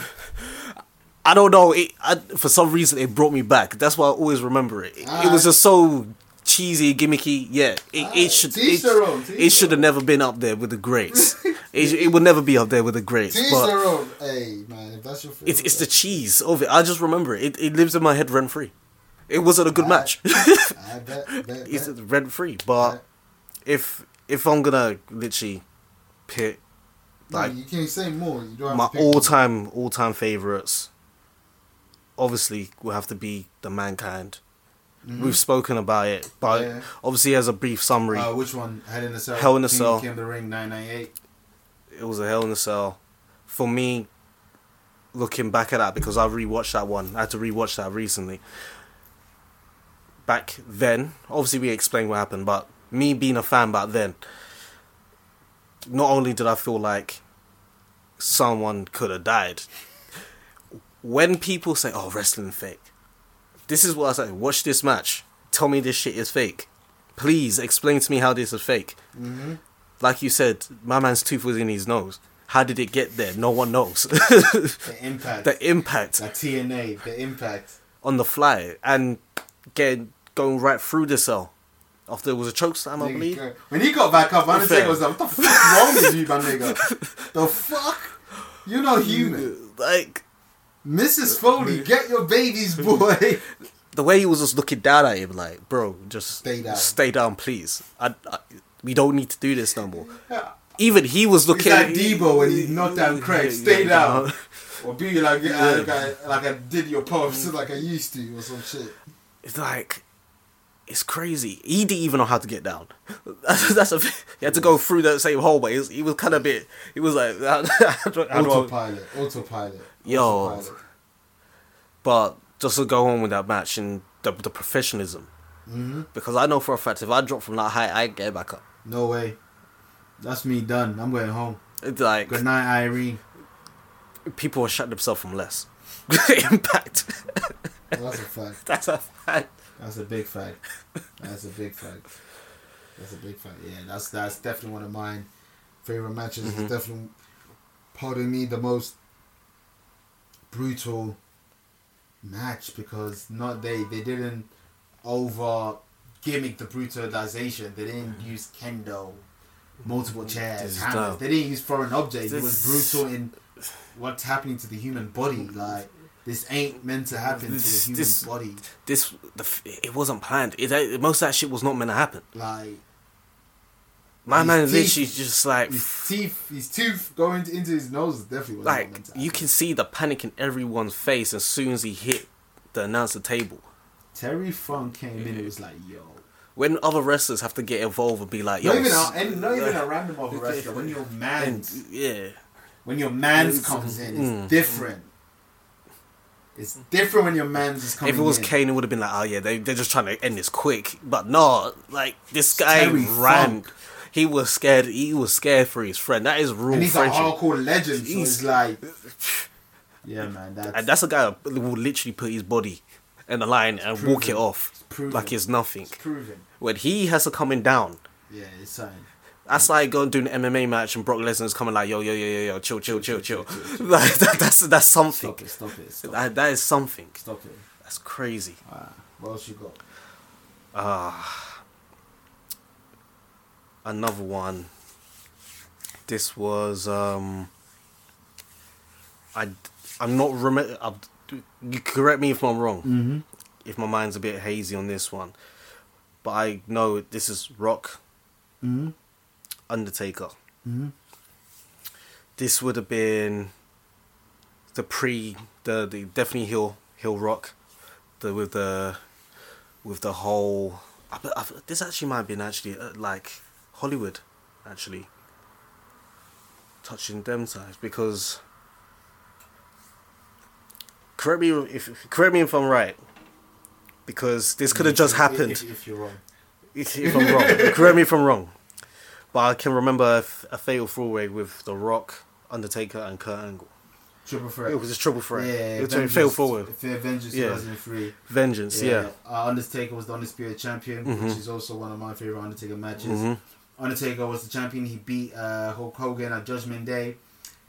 I don't know. It, I, for some reason, it brought me back. That's why I always remember it. It, it was just so cheesy, gimmicky. Yeah, it, it should. It, their own, to it should have never been up there with the greats. (laughs) it, it would never be up there with the greats. But their own. Hey man, if that's your favorite. it's it's the cheese of it. I just remember it. It, it lives in my head rent free. It wasn't a good match. (laughs) I bet, bet, it's rent free. But Bet. if if I'm gonna literally pick No, like you can't say more. You don't have my all time all time favorites obviously will have to be the mankind we've spoken about it but Mm-hmm. Yeah. obviously as a brief summary Uh, which one? Hell in a Cell. Hell in a Cell. Came the ring nine nine eight. it was a hell in a cell for me looking back at that because i rewatched that one i had to rewatch that recently back then obviously we explained what happened but me being a fan back then not only did i feel like someone could have died when people say oh wrestling fake this is what i say watch this match tell me this shit is fake please explain to me how this is fake Mm-hmm. like you said, my man's tooth was in his nose. How did it get there? No one knows. (laughs) The impact. the impact that TNA. The impact. on the fly and getting going right through the cell. After it was a choke slam, I believe. When he got back up, Undertaker was like, "What the fuck wrong with you, my nigga? (laughs) The fuck? You're not human." Like Mrs. Foley, get your babies, boy. (laughs) the way he was just looking down at him, like, bro, just Stay down. stay down, please. I, I, we don't need to do this no more. Even he was He's looking. like Debo when he knocked down Craig. Stay Yeah, down. (laughs) Or be like, uh, like, I, like I did your pops, like I used to, or some shit. It's like it's crazy. He didn't even know how to get down. (laughs) That's a. He had to go through that same hole, but he was, he was kind of bit. He was like, how do I- how do I- Autopilot, autopilot. Yo. but just to go on with that match and the, the professionalism, Mm-hmm. because I know for a fact if I drop from that height, I get back up. No way. That's me done. I'm going home. It's like Good night, Irene. people will shut themselves from less. Great (laughs) impact. That's a fact. That's a fact. That's a big fact. That's a big fact. That's a big fact. Yeah, that's that's definitely one of mine favorite matches. Mm-hmm. It's definitely, pardon me, the most brutal match because not they they didn't over gimmick the brutalization. They didn't mm. use kendo, multiple mm. chairs, This hammers. They didn't use foreign objects. It was brutal in what's happening to the human body. Like this ain't meant to happen This- to the human this- body. This the, it wasn't planned. It, it- most of that shit was not meant to happen. Like My His man teeth- literally just like his teeth, his tooth going into his nose definitely was not meant like you can see the panic in everyone's face as soon as he hit the announcer table. Terry Funk came in and was like, "Yo." When other wrestlers have to get involved and be like, "Yo, Not even, a, and not even a random (laughs) other wrestler. When your and, man's, yeah, when your man's comes in, it's Mm. different. It's different when your man's is coming if it was in. Kane, it would have been like, oh yeah, they they're just trying to end this quick. But no, like this guy Terry ran. Funk. He was scared. He was scared for his friend. That is real and he's friendship. a hardcore legend, so He's- like, yeah, man, that's, and that's a guy who will literally put his body in the line and walk it off It's like it's nothing. it's proven. When he has to come in down, Yeah, it's something. That's like going doing an MMA match and Brock Lesnar's coming like yo yo yo yo yo chill chill chill chill. (laughs) Like that, that's that's something. Stop it! Stop it! Stop it! That, that is something. Stop it! That's crazy. Alright, what else you got? Ah, another one. This was um. I I'm not rem- i You correct me if I'm wrong. Mm-hmm. If my mind's a bit hazy on this one, but I know this is Rock, Mm-hmm. Undertaker. Mm-hmm. This would have been the pre the the definitely Hill Hill Rock, the with the with the whole. I, I, this actually might have been actually uh, like Hollywood, actually touching them sides because. Correct me if correct me if I'm right, because this could have just happened. If, if you're wrong. If, if I'm wrong, (laughs) correct me if I'm wrong. But I can remember a fatal four-way with The Rock, Undertaker, and Kurt Angle. Triple threat. It was a triple threat. Yeah, it was a fatal forward. Vengeance Yeah. 2003. Vengeance, yeah. Uh, Undertaker was the Undisputed Champion, Mhm. which is also one of my favorite Undertaker matches. Mhm. Undertaker was the champion. He beat uh, Hulk Hogan at Judgment Day,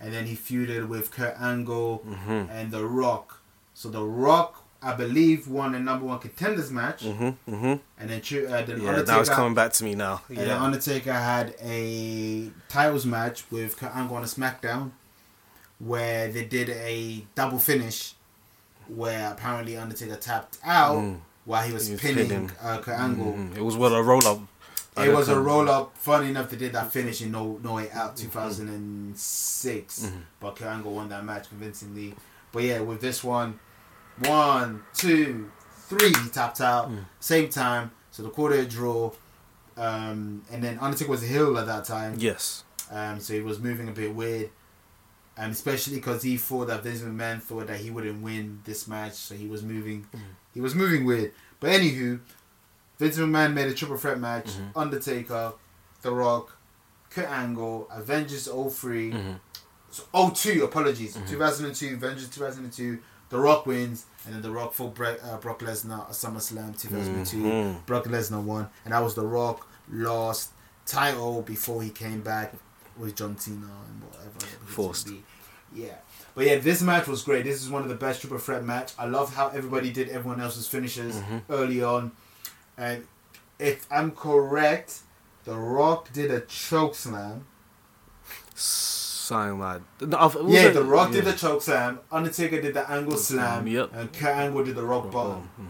and then he feuded with Kurt Angle Mhm. and The Rock. So The Rock, I believe, won a number one contenders match, Mhm. Mhm. and then, uh, then Yeah, Undertaker. now it's coming back to me now. And then Undertaker had a titles match with Kurt Angle on a SmackDown, where they did a double finish, where apparently Undertaker tapped out Mm. while he was He was pinning pinning. uh, Kurt Angle. Mhm. It was well a roll up. It was a roll up. Funny enough, they did that finish in No No Way Out 2006, Mhm. but Kurt Angle won that match convincingly. But yeah, with this one, one, two, three, he tapped out Mm. same time. So the quarter draw, um, and then Undertaker was a heel at that time. Yes. Um, so he was moving a bit weird, and especially because he thought that Vince McMahon thought that he wouldn't win this match, so he was moving. He was moving weird. But anywho, Vince McMahon made a triple threat match: Mhm. Undertaker, The Rock, Kurt Angle, Vengeance 03, Mhm. so 02, apologies, Mhm. 2002, Vengeance 2002. The Rock wins, and then The Rock fought Bre- uh, Brock Lesnar at SummerSlam 2002. Mhm. Brock Lesnar won, and that was The Rock lost title before he came back with John Cena and whatever. it was to Forced. Yeah. But yeah, this match was great. This is one of the best triple threat match. I love how everybody did everyone else's finishes Mhm. early on. And if I'm correct, The Rock did a choke slam. Something like. No, yeah, it- The Rock did the choke slam. Undertaker did the angle slam. Yep. And Kurt Angle did the rock bottom. Mhm.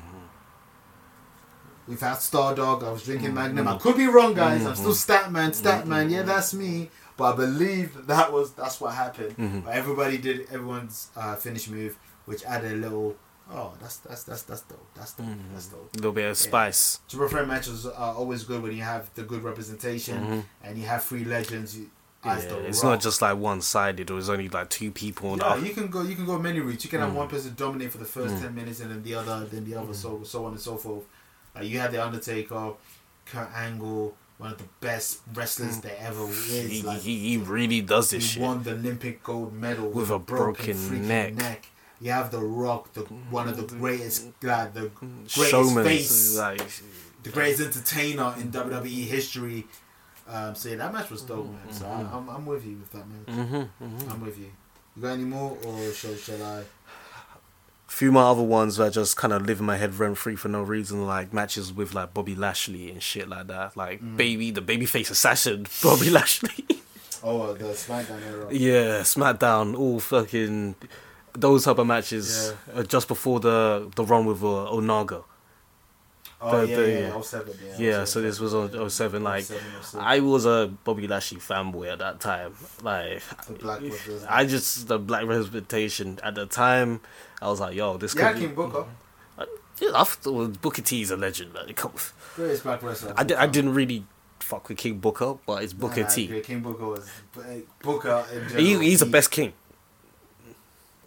We've had Stardog. I was drinking Mm, Magnum. mm. I could be wrong, guys. I'm Mhm. still Statman. Statman. Mm, Yeah, mm, that's me. But I believe that was that's what happened. But everybody did everyone's uh, finish move, which added a little. Oh, that's that's that's that's dope. That's dope. Mhm. That's dope. A little bit of spice. Triple threat matches are always good when you have the good representation Mhm. and you have three legends. You, Yeah, it's Rock. not just like one sided or it's only like two people. Yeah, you can go. You can go many routes. You can have Mm. one person dominate for the first Mm. ten minutes, and then the other, then the other, so so on and so forth. Like you have the Undertaker, Kurt Angle, one of the best wrestlers there ever is. he, Like, he, he really does this he shit. won the Olympic gold medal With a broken freaking neck. You have the Rock, the one of the greatest, like the greatest Showman. face, Like, the greatest entertainer in WWE history. Um, so yeah, that match was dope, man. So Mm-hmm. I, I'm, I'm with you with that match. mhm, mhm. I'm with you. You got any more, or shall, shall I? few more other ones that just kind of live in my head rent free for no reason, like matches with like Bobby Lashley and shit like that. Like Mm. baby, the babyface assassin, (laughs) Bobby Lashley. Oh, uh, the SmackDown era. yeah, SmackDown, all fucking those type of matches uh, just before the the run with uh, Umaga. Oh, The- yeah, the- yeah, 07, yeah. Yeah, 07, so this was on 07. Like 07, 07. I was a Bobby Lashley fanboy at that time. Like The Black Brothers. I just the black representation at the time. I was like, yo, this Yeah, could. King Booker. Yeah, I thought Booker T is a legend, man. Come- Greatest black wrestler. I, di- I didn't really fuck with King Booker, but it's Booker Nah, I T. King Booker was Booker. In general, He, he's the best king.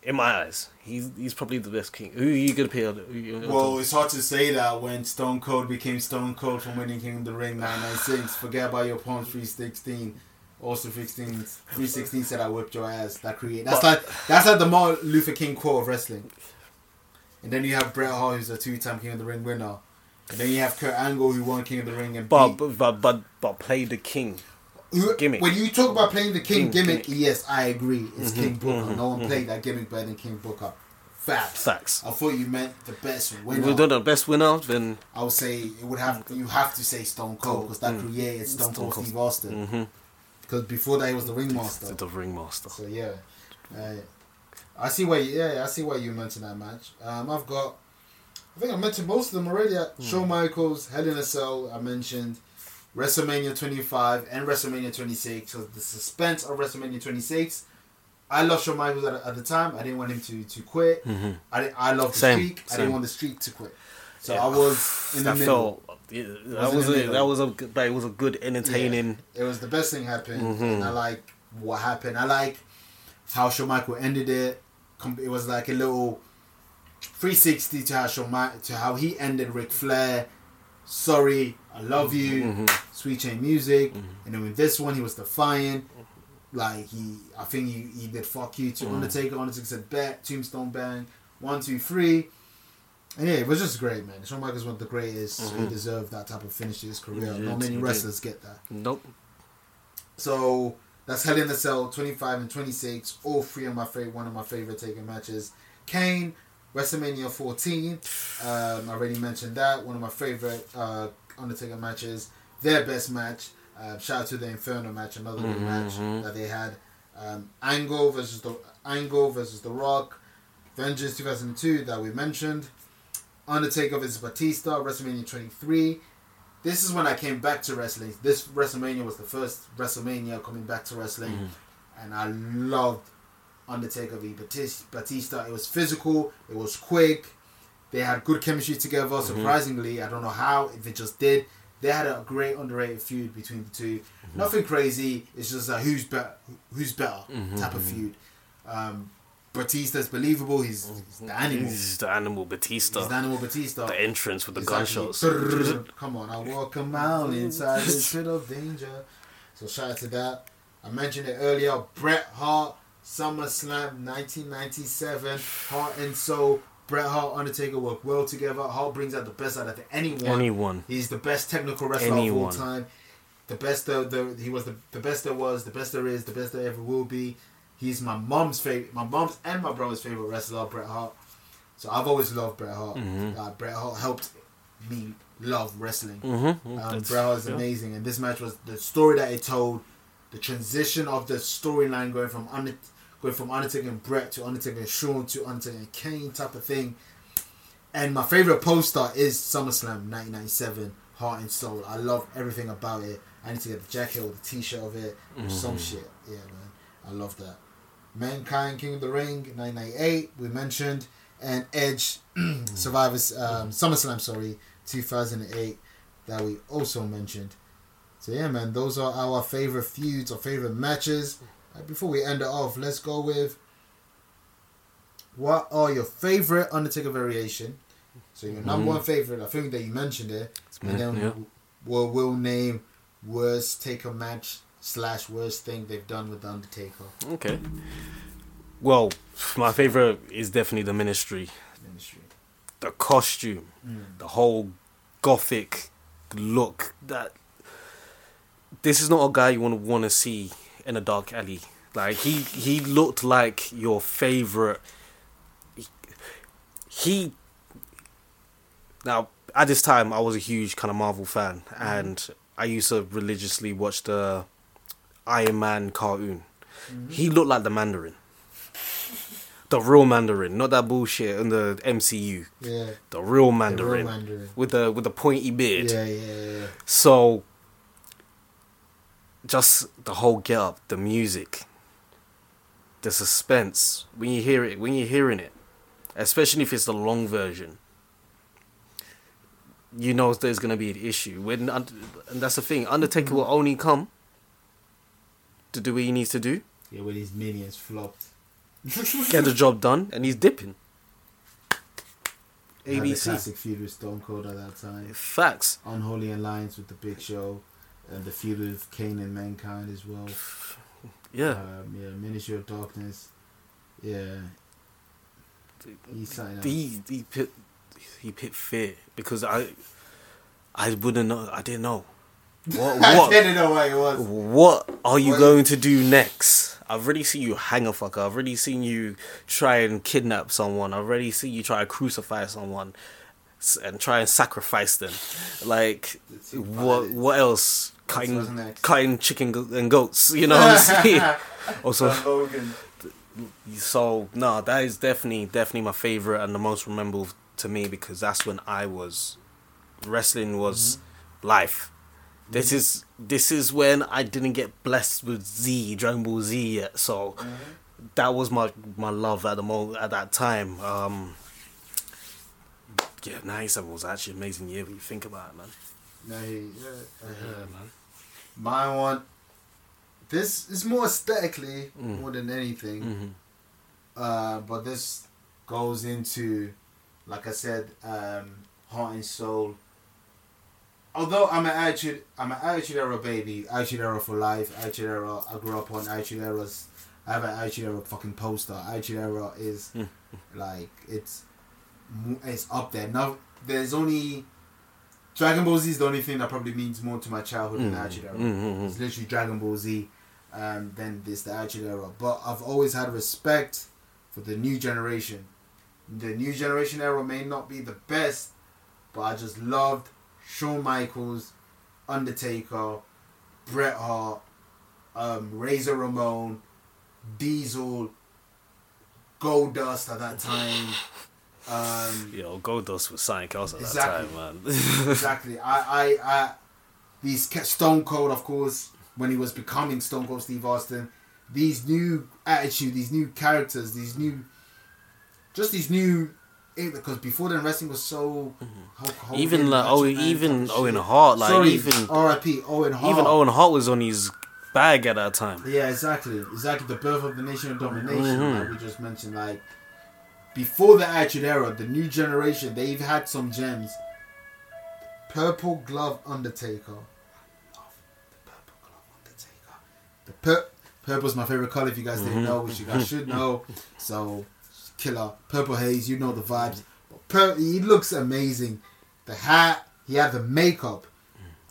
In my eyes, he's he's probably the best king. Who are you gonna pay? on- Well, it's hard to say that when Stone Cold became Stone Cold from winning King of the Ring 996. Forget about your opponent 316. Also 16, 316 said I whipped your ass. That create that's But- like that's like the Martin Luther King quote of wrestling. And then you have Bret Hart, who's a two-time King of the Ring winner. And then you have Kurt Angle, who won King of the Ring and but, beat but but but but play the king. Gimmick. When you talk about playing the king King gimmick, gimmick. yes, I agree. It's Mhm, King Booker. mhm, no one mhm. played that gimmick better than King Booker. Facts. Facts. I thought you meant the best winner. We've done the best winner, then I would say it would have you have to say Stone Cold because that created Stone, Mm. Stone Cold. Steve Austin. Because before that he was the ringmaster. the ringmaster. So yeah, uh, I see why. You, yeah, I see why you mentioned that match. Um, I've got. I think I mentioned most of them already. Hmm. Shawn Michaels, Hell in a Cell. I mentioned WrestleMania 25 and WrestleMania 26. So the suspense of WrestleMania 26. I loved Shawn Michaels at, at the time. I didn't want him to to quit. I didn't, I loved the Mm-hmm. Same, streak. I didn't want the streak to quit. So I was in the that middle. felt yeah, was that in was a, that was a good- it was a good entertaining. Yeah, it was the best thing happened, Mm-hmm. and I like what happened. I like how Shawn Michael ended it. It was like a little 360 to how Shawn to how he ended Ric Flair. Sorry, I love you. Mm-hmm. Sweet Chin Music, and then with this one, he was defiant. Like he, I think he, he did fuck you Mm-hmm. to Undertaker. Undertaker said bet, Tombstone bang, one two three. And yeah, it was just great, man. Shawn Michaels one of the greatest. He deserved that type of finish to his career. Mm-hmm. Not many wrestlers get that. Nope. So that's Hell in the Cell 25 and 26. All three of my favorite, one of my favorite taken matches. Kane, WrestleMania 14. Um, I already mentioned that. One of my favorite uh, Undertaker matches. Their best match. Uh, shout out to the Inferno match, another good match that they had. Um, Angle versus the Angle versus The Rock. Vengeance 2002 that we mentioned. Undertaker versus Batista, WrestleMania 23. This is when I came back to wrestling. This WrestleMania was the first WrestleMania coming back to wrestling, and I loved Undertaker v Batista. It was physical. It was quick. They had good chemistry together. Mm-hmm. Surprisingly, I don't know how if it just did. They had a great underrated feud between the 2 mm-hmm. Nothing crazy. It's just a who's better, who's better mm-hmm, type of feud. Um, Batista's believable. He's, mm. he's the animal. He's the animal Batista. He's the animal Batista. the entrance with the Exactly. gunshots. Come on, I walk a mile inside this (laughs) pit of danger. So shout out to that. I mentioned it earlier. Bret Hart, SummerSlam 1997. Heart and Soul. Bret Hart, Undertaker work well together. Hart brings out the best out of anyone. Anyone. He's the best technical wrestler of all time. The best there, the, he was the, the best there was, the best there is, the best there ever will be. He's my mom's favorite, my mom's and my brother's favorite wrestler, Bret Hart. So I've always loved Bret Hart. Mm-hmm. Uh, Bret Hart helped me love wrestling. Mhm. Um, Bret Hart is yeah. amazing, and this match was the story that it told, the transition of the storyline going from Under, going from Undertaker and Bret to Undertaker and Shawn to Undertaker and Kane type of thing. And my favorite poster is SummerSlam 1997, Heart and Soul. I love everything about it. I need to get the jacket or the T-shirt of it or some shit. Yeah, man, I love that. Mankind King of the Ring 1998, we mentioned, and Edge (clears throat) Survivors um, SummerSlam sorry 2008 that we also mentioned. So yeah, man, those are our favorite feuds or favorite matches. Uh, before we end it off, let's go with what are your favorite Undertaker variation? So your number one favorite, I think that you mentioned it, and me, then yeah. we'll, we'll name worst Taker match slash worst thing they've done with the Undertaker Okay. Well, my favorite is definitely the Ministry. ministry. The costume, the whole gothic look. That this is not a guy you want to want to see in a dark alley. Like he he looked like your favorite. He now at this time I was a huge kind of Marvel fan, mm-hmm. and I used to religiously watch the Iron Man cartoon. Mm-hmm. He looked like the Mandarin. The real Mandarin, not that bullshit in the MCU. Yeah. The real Mandarin, The real Mandarin. with the with the pointy beard. Yeah, yeah, yeah. So, just the whole get up, the music, the suspense when you hear it, when you're hearing it, especially if it's the long version, you know there's gonna be an issue. When and that's the thing, Undertaker will only come to do what he needs to do, Yeah, when his minions flopped. (laughs) get the job done, and he's dipping. Had the ABC classic feud with Stone Cold at that time. facts. Unholy Alliance with the Big Show. And the feud with Kane and Mankind as well. Yeah. Um, yeah, Ministry of Darkness. Yeah. He's he he pit he pit fear because I I wouldn't know I didn't know what (laughs) I what didn't know what it was. what are you What- going to do next I've already seen you hang a fucker. I've already seen you try and kidnap someone. I've already seen you try to crucify someone and try and sacrifice them. Like, what what else? what's Cutting, cutting chicken and goats. You know what I'm (laughs) saying? also, so no, that is definitely definitely my favorite and the most memorable to me because that's when I was wrestling was life. This is this is when I didn't get blessed with Z Dragon Ball Z yet, so that was my my love at the mo at that time. Um, yeah, '97 was actually an amazing year when you think about it, man. No, he, yeah, Yeah, man. My one. This is more aesthetically Mm. more than anything. hmm Uh, but this goes into, like I said, um, heart and soul. Although I'm an attitude, I'm an attitude era baby. Attitude era for life. Attitude era. I grew up on attitude eras. I have an attitude era fucking poster. Attitude era is Mm. like it's it's up there. Now there's only Dragon Ball Z is the only thing that probably means more to my childhood than Mm. attitude era. Mm-hmm. It's literally Dragon Ball Z. Um, then there's the Attitude Era. But I've always had respect for the new generation. The new generation era may not be the best, but I just loved Shawn Michaels, Undertaker, Bret Hart, um, Razor Ramon, Diesel, Goldust at that time. Um, Yo, Goldust was something else at Exactly. that time, man. (laughs) exactly. I, I, I, these Stone Cold, of course, when he was becoming Stone Cold Steve Austin, these new attitude, these new characters, these new, just these new, because before then wrestling was so. Hogan, even like oh, even Owen. Hart, like Sorry, even R.I.P. Owen Hart. even Owen Hart was on his bag at that time. Yeah, exactly. Exactly. The birth of the nation of domination, Mhm. like we just mentioned. Like before the Attitude Era, the new generation, they've had some gems. Purple Glove Undertaker. I love the Purple Glove Undertaker. The pur- purple's my favorite color. If you guys didn't know, which you guys should know. (laughs) So, killer. Purple haze. You know the vibes. But pur- he looks amazing. The hat. He had the makeup.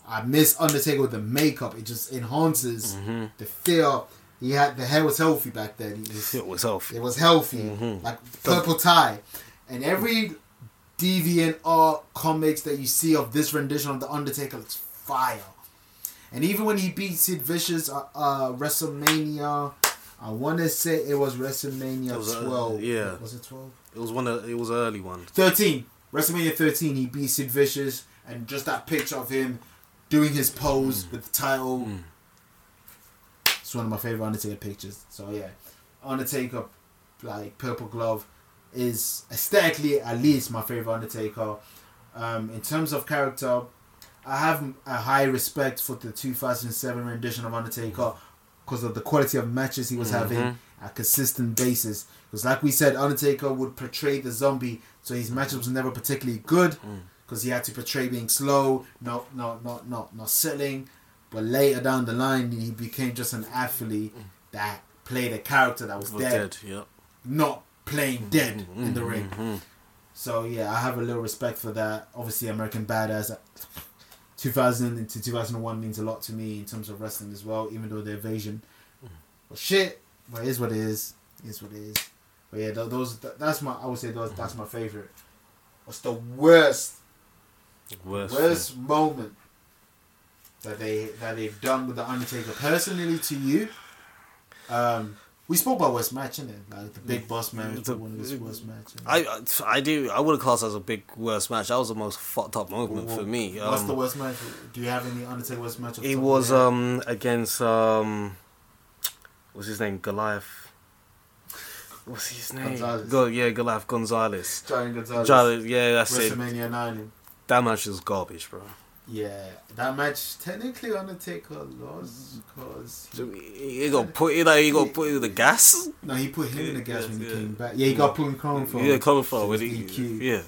I miss Undertaker with the makeup. It just enhances mm-hmm. the feel. He had the hair was healthy back then. Was, It was healthy. it was healthy, Mhm. like purple tie, and every deviant art comics that you see of this rendition of the Undertaker looks fire. And even when he beat Sid Vicious, uh, uh WrestleMania, I want to say it was WrestleMania It was, uh, 12. yeah. was it 12? It was one of it was an early one. 13. WrestleMania 13, he beat Sid Vicious, and just that picture of him doing his pose with the title. It's one of my favorite Undertaker pictures. So yeah, Undertaker, like Purple Glove, is aesthetically at least my favorite Undertaker. Um, in terms of character, I have a high respect for the 2007 rendition of Undertaker because of the quality of matches he was having Mhm. at a consistent basis. Because like we said, Undertaker would portray the zombie, so his matches was never particularly good because he had to portray being slow, not not not not not settling. But later down the line, he became just an athlete that played a character that was, dead, dead. Yep. not playing dead in the ring. Mhm. So yeah, I have a little respect for that. Obviously, American Badass. 2000 into 2001 means a lot to me in terms of wrestling as well, even though the evasion. But shit, but it is what it is. It is what it is. But yeah, those that's my I would say those that's my favorite. What's the worst Worst. worst moment that they that they've done with the Undertaker personally to you? Um, we spoke about worst match, innit? Like the Big Boss match, The- one of his worst match. I I do I would have classed as a big worst match. That was the most fucked up moment for me. What's Um, the worst match? Do you have any Undertaker worst match? It was um against um what's his name Goliath. What's his name? Gonzalez. Go, yeah, Goliath Gonzalez. Giant Gonzalez. Giant, yeah, that's it. WrestleMania nine. That match is garbage, bro. Yeah, that match technically Undertaker lost because So he he got put in, like, he got put in the gas. no, he put him in the gas Yeah, when he yeah. came back. Yeah, he got put in Crown for. Yeah, coming from so with it he, DQ. yeah.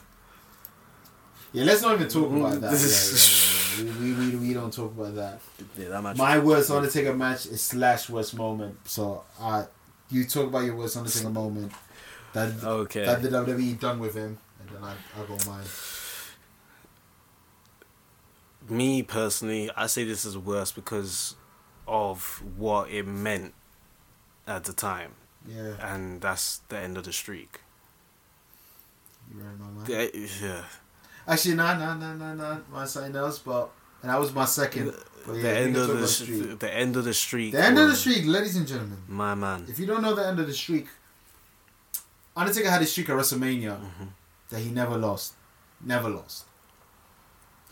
Yeah, let's not even talk about that. Yeah, yeah, yeah, yeah. We, we, we, we don't talk about that. Yeah, that match. My worst Undertaker match is slash worst moment. So, uh, you talk about your worst Undertaker moment. That Okay. that the WWE done with him, and then I I go mine. Me personally, I say this is worse because of what it meant at the time, Yeah. and that's the end of the streak. You read my mind. Yeah, yeah. Actually, no, no, no, no, no. Mine's something else, but and that was my second. But the yeah, we end of the streak. the end of the streak. The end of the streak, ladies and gentlemen. My man. If you don't know the end of the streak, Undertaker had a streak at WrestleMania Mm-hmm. that he never lost. Never lost.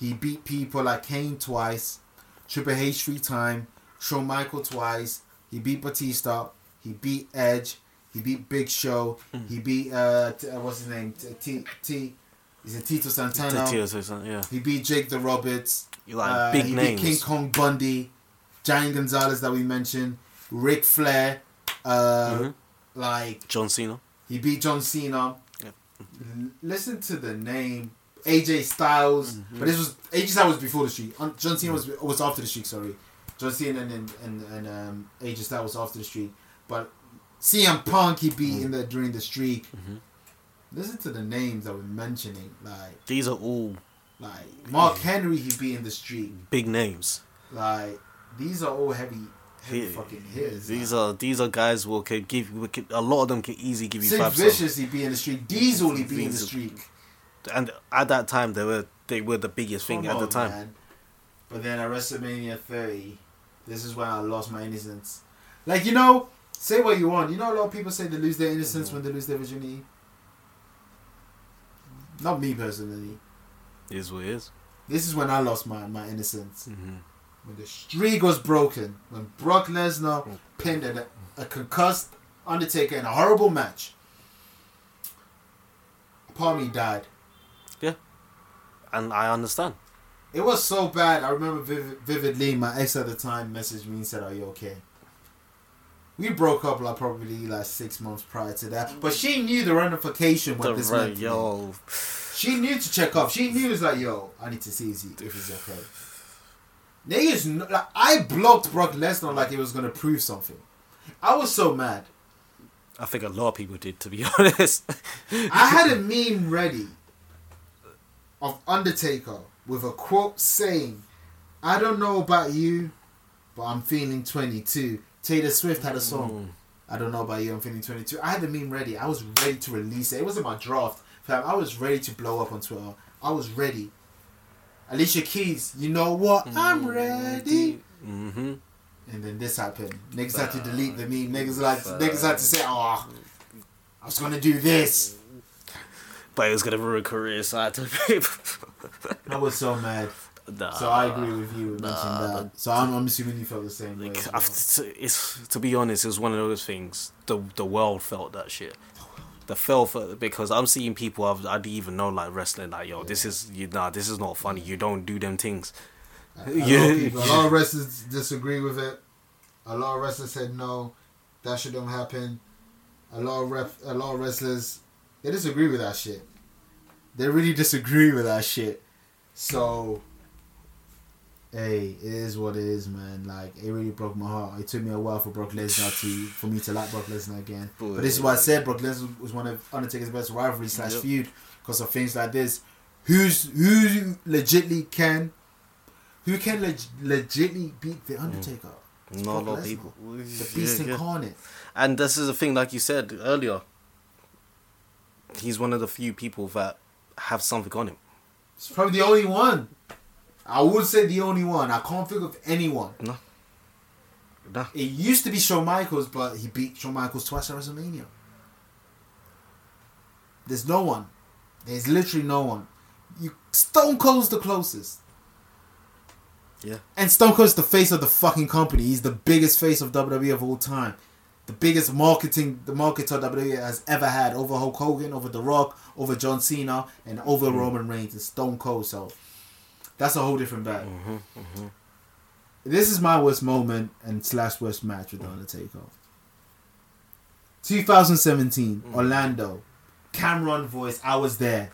He beat people like Kane twice, Triple H three time, Shawn Michael twice. He beat Batista. He beat Edge. He beat Big Show. Mm. He beat uh, t- uh what's his name? T. T. T is it Tito Santana? Or something, yeah. He beat Jake the Roberts. You like Uh, big he names. beat King Kong Bundy, Giant Gonzalez that we mentioned, Ric Flair. Uh, Mhm. Like John Cena. he beat John Cena. Yep. L- Listen to the name AJ Styles, Mm-hmm. but this was AJ Styles was before the streak. John Cena was was after the streak. Sorry, John Cena and and and, and um, AJ Styles was after the streak. But CM Punk he beat Mm-hmm. in the during the streak. Listen to the names that we're mentioning, like These are all like Mark Henry he beat in the streak. big names. Like these are all heavy, heavy He- fucking hitters. These like. are these are guys who can give a lot of them can easily give you Sid five Vicious he beat in the streak. Diesel he be in the Diesel. And at that time they were they were the biggest thing Come at the time. man. But then at WrestleMania 30, this is when I lost my innocence. Like, you know, say what you want. You know, a lot of people say they lose their innocence Mm-hmm. when they lose their virginity. Not me personally. It is what it is. This is when I lost my, my innocence. Mhm. When the streak was broken. When Brock Lesnar Mm. pinned a, a concussed Undertaker in a horrible match. Part me died. And I understand. It was so bad. I remember vivid, vividly. My ex at the time messaged me and said, "Are you okay?" We broke up like probably like six months prior to that, but she knew the ramification what The this right, meant. yo, She knew to check up. She knew it was like, "Yo, I need to see if he- if he's okay." Niggas, like I blocked Brock Lesnar like he was gonna prove something. I was so mad. I think a lot of people did to be (laughs) honest. I had a meme ready of Undertaker with a quote saying, I don't know about you, but I'm feeling 22. Taylor Swift had a song. Mm. I don't know about you, I'm feeling 22. I had the meme ready. I was ready to release it. It wasn't my draft. Fam, I was ready to blow up on Twitter. I was ready. Alicia Keys, you know what? Mm. I'm ready. Mm-hmm. And then this happened. Niggas had to delete the meme. Niggas like niggas had to say, "Oh, I was gonna do this." But it was gonna ruin a career, so I to. Was so mad. nah, So I agree with you nah, that. So I'm, I'm assuming you felt the same way. Like, I've, well. t- it's to be honest, it was one of those things. The the world felt that shit. The felt for, because I'm seeing people I've, I didn't even know like wrestling. Like yo, this is you nah, this is not funny. You don't do them things. A, a lot of people, a lot of wrestlers disagree with it. A lot of wrestlers said no, that shouldn't happen. A lot of rep, a lot of wrestlers, they disagree with that shit. They really disagree with that shit. So, hey, it is what it is, man. Like it really broke my heart. It took me a while for Brock Lesnar to for me to like Brock Lesnar again. But this is why I said Brock Lesnar was one of Undertaker's best rivalry slash Yep. feud because of things like this. Who's who legitly can who can leg- legitly beat the mm. Undertaker? It's Not a lot of people. The beast Yeah, yeah. incarnate. And this is the thing, like you said earlier. He's one of the few people that have something on him. It's probably the only one. I would say the only one. I can't think of anyone. No. Nah. It used to be Shawn Michaels, but he beat Shawn Michaels twice at WrestleMania. There's no one. There's literally no one. You Stone Cold's the closest. Yeah. And Stone Cold's the face of the fucking company. He's the biggest face of WWE of all time. The biggest marketing the marketer WWE has ever had over Hulk Hogan, over The Rock, over John Cena, and over mm-hmm. Roman Reigns and Stone Cold. So that's a whole different bag. Mm-hmm, mm-hmm. This is my worst moment and slash worst match with The Undertaker. 2017, Orlando. Cameron voice, I was there.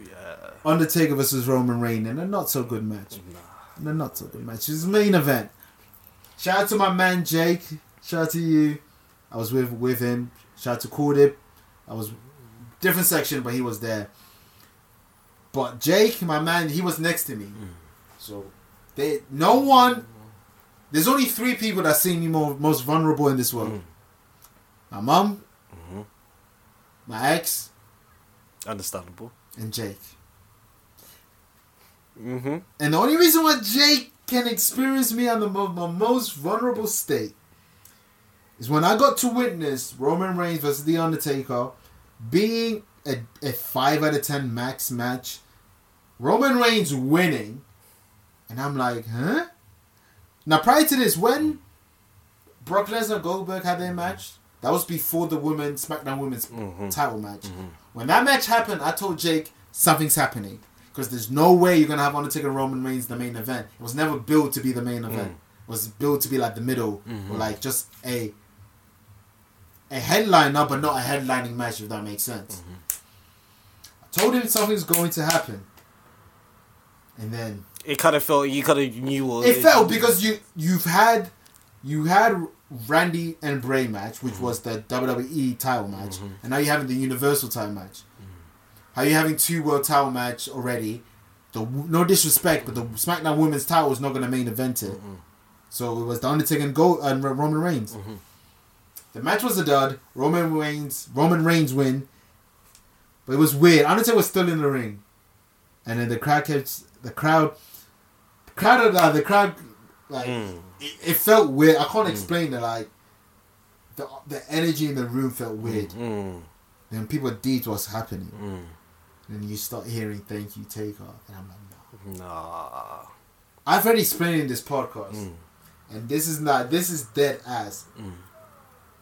Yeah. Undertaker versus Roman Reigns in a not so good match. Nah. In a not so good match. It's the main event. Shout out to my man Jake. Shout out to you. I was with with him. Shout out to Cordib. I was different section, but he was there. But Jake, my man, he was next to me. So they no one. There's only three people that see me more most vulnerable in this world. my mom, Mm-hmm. my ex, Understandable. and Jake. Mm-hmm. And the only reason why Jake can experience me on the mo- my most vulnerable state is when I got to witness Roman Reigns versus The Undertaker being a, a 5 out of 10 max match. Roman Reigns winning. And I'm like, huh? Now, prior to this, when Brock Lesnar Goldberg had their match, that was before the women SmackDown Women's mm-hmm. title match. Mm-hmm. When that match happened, I told Jake something's happening because there's no way you're gonna have Undertaker and Roman Reigns the main event. It was never built to be the main mm. event. It was built to be like the middle mm-hmm. or like just a a headliner, but not a headlining match. If that makes sense. Mm-hmm. I told him something's going to happen, and then It kind of felt you kind of knew what it felt because you you've had you had Randy and Bray match, which mm-hmm. was the WWE title match, mm-hmm. and now you're having the Universal title match. How you having two world title match already? The no disrespect, but the SmackDown Women's title was not going to main event it. So it was the Undertaker and, Go- and Roman Reigns. The match was a dud. Roman Reigns Roman Reigns win, but it was weird. Undertaker was still in the ring, and then the crowd kept the crowd the crowd uh, the crowd like Mm. it, it felt weird. I can't explain it. Like the the energy in the room felt weird. Mm. Then people did what's happening. Mm. And you start hearing "Thank you, Taker," and I'm like, no. Nah. I've already explained in this podcast, Mm. and this is not. This is dead ass.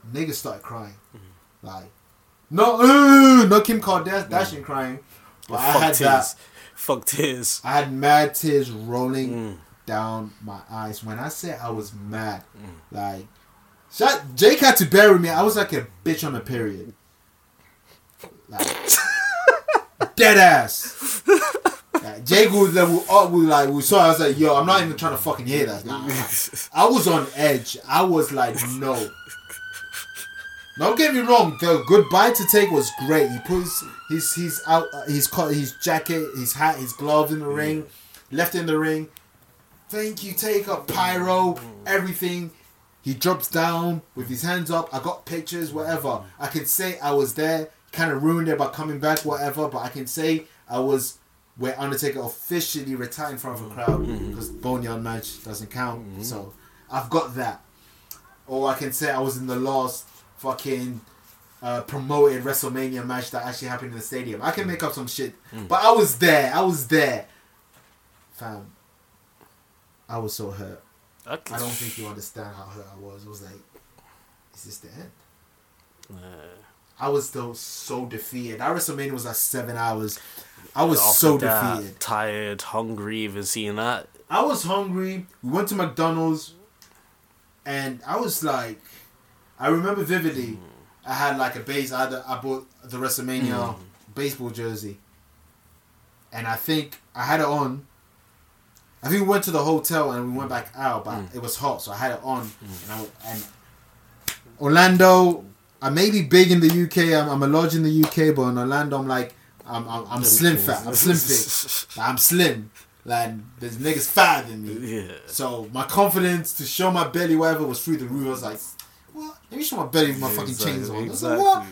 Mm. Niggas started crying, like no, uh, no Kim Kardashian crying, but I had tears. that. Fuck tears. I had mad tears rolling Mm. down my eyes when I said I was mad. Mm. Like, shot, Jake had to bury me. I was like a bitch on a period. Like, (laughs) dead ass. Like, Jake would, like, would, uh, like, would, so I was like, yo, I'm not even trying to fucking hear that. Nah. I was on edge. I was like, no. Don't get me wrong. The goodbye to take was great. He puts his his out uh, his his jacket, his hat, his gloves in the ring, left in the ring. Thank you, take up pyro, everything. He drops down with his hands up. I got pictures, whatever. I can say I was there. Kind of ruined it by coming back, whatever. But I can say I was where Undertaker officially retired in front of a crowd because Boneyard match doesn't count. So I've got that. Or I can say I was in the last fucking uh, promoted WrestleMania match that actually happened in the stadium. I can make up some shit, but I was there. I was there, fam. I was so hurt. I, I don't think you understand how hurt I was. I was like, is this the end? I was still so defeated. That WrestleMania was like seven hours. I was so that, defeated. tired, hungry, even seeing that. I was hungry. We went to McDonald's, and I was like, I remember vividly. I had like a base. I had a, I bought the WrestleMania baseball jersey, and I think I had it on. I think we went to the hotel and we went back out, but it was hot, so I had it on. And, I, and Orlando, I may be big in the UK. I'm, I'm a large in the UK, but in Orlando, I'm like, I'm, I'm, I'm slim fat. I'm slim fit. I'm slim. Like there's niggas fatter than me. Yeah. So my confidence to show my belly, whatever, was through the roof. I was like, me show my belly with my fucking chains on. I was like, what?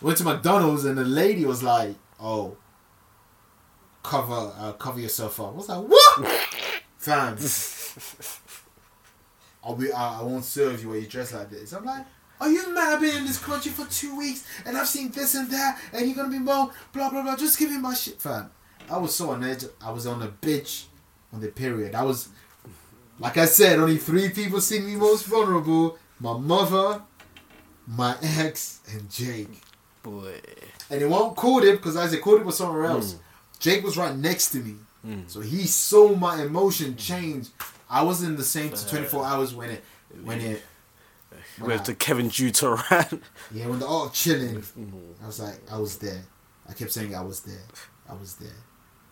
Went to McDonald's and the lady was like, oh, cover uh, cover yourself up. I was like, what? Fam. (laughs) I'll be, I, I won't serve you while you dress like this. I'm like, are you mad? I've been in this country for two weeks and I've seen this and that and you're gonna be more blah blah blah. Just give me my shit, fam. I was so on edge. I was on a bitch on the period. I was, like I said, only three people see me most vulnerable: my mother, my ex, and Jake. Boy. And it won't call it because Isaac called it was somewhere hmm. else. Jake was right next to me, hmm. so he saw my emotion hmm. change. I was in the same to 24 hours when it, when it, when With I- the Kevin juteran yeah, when they're all chilling. I was like, I was there. I kept saying I was there. I was there.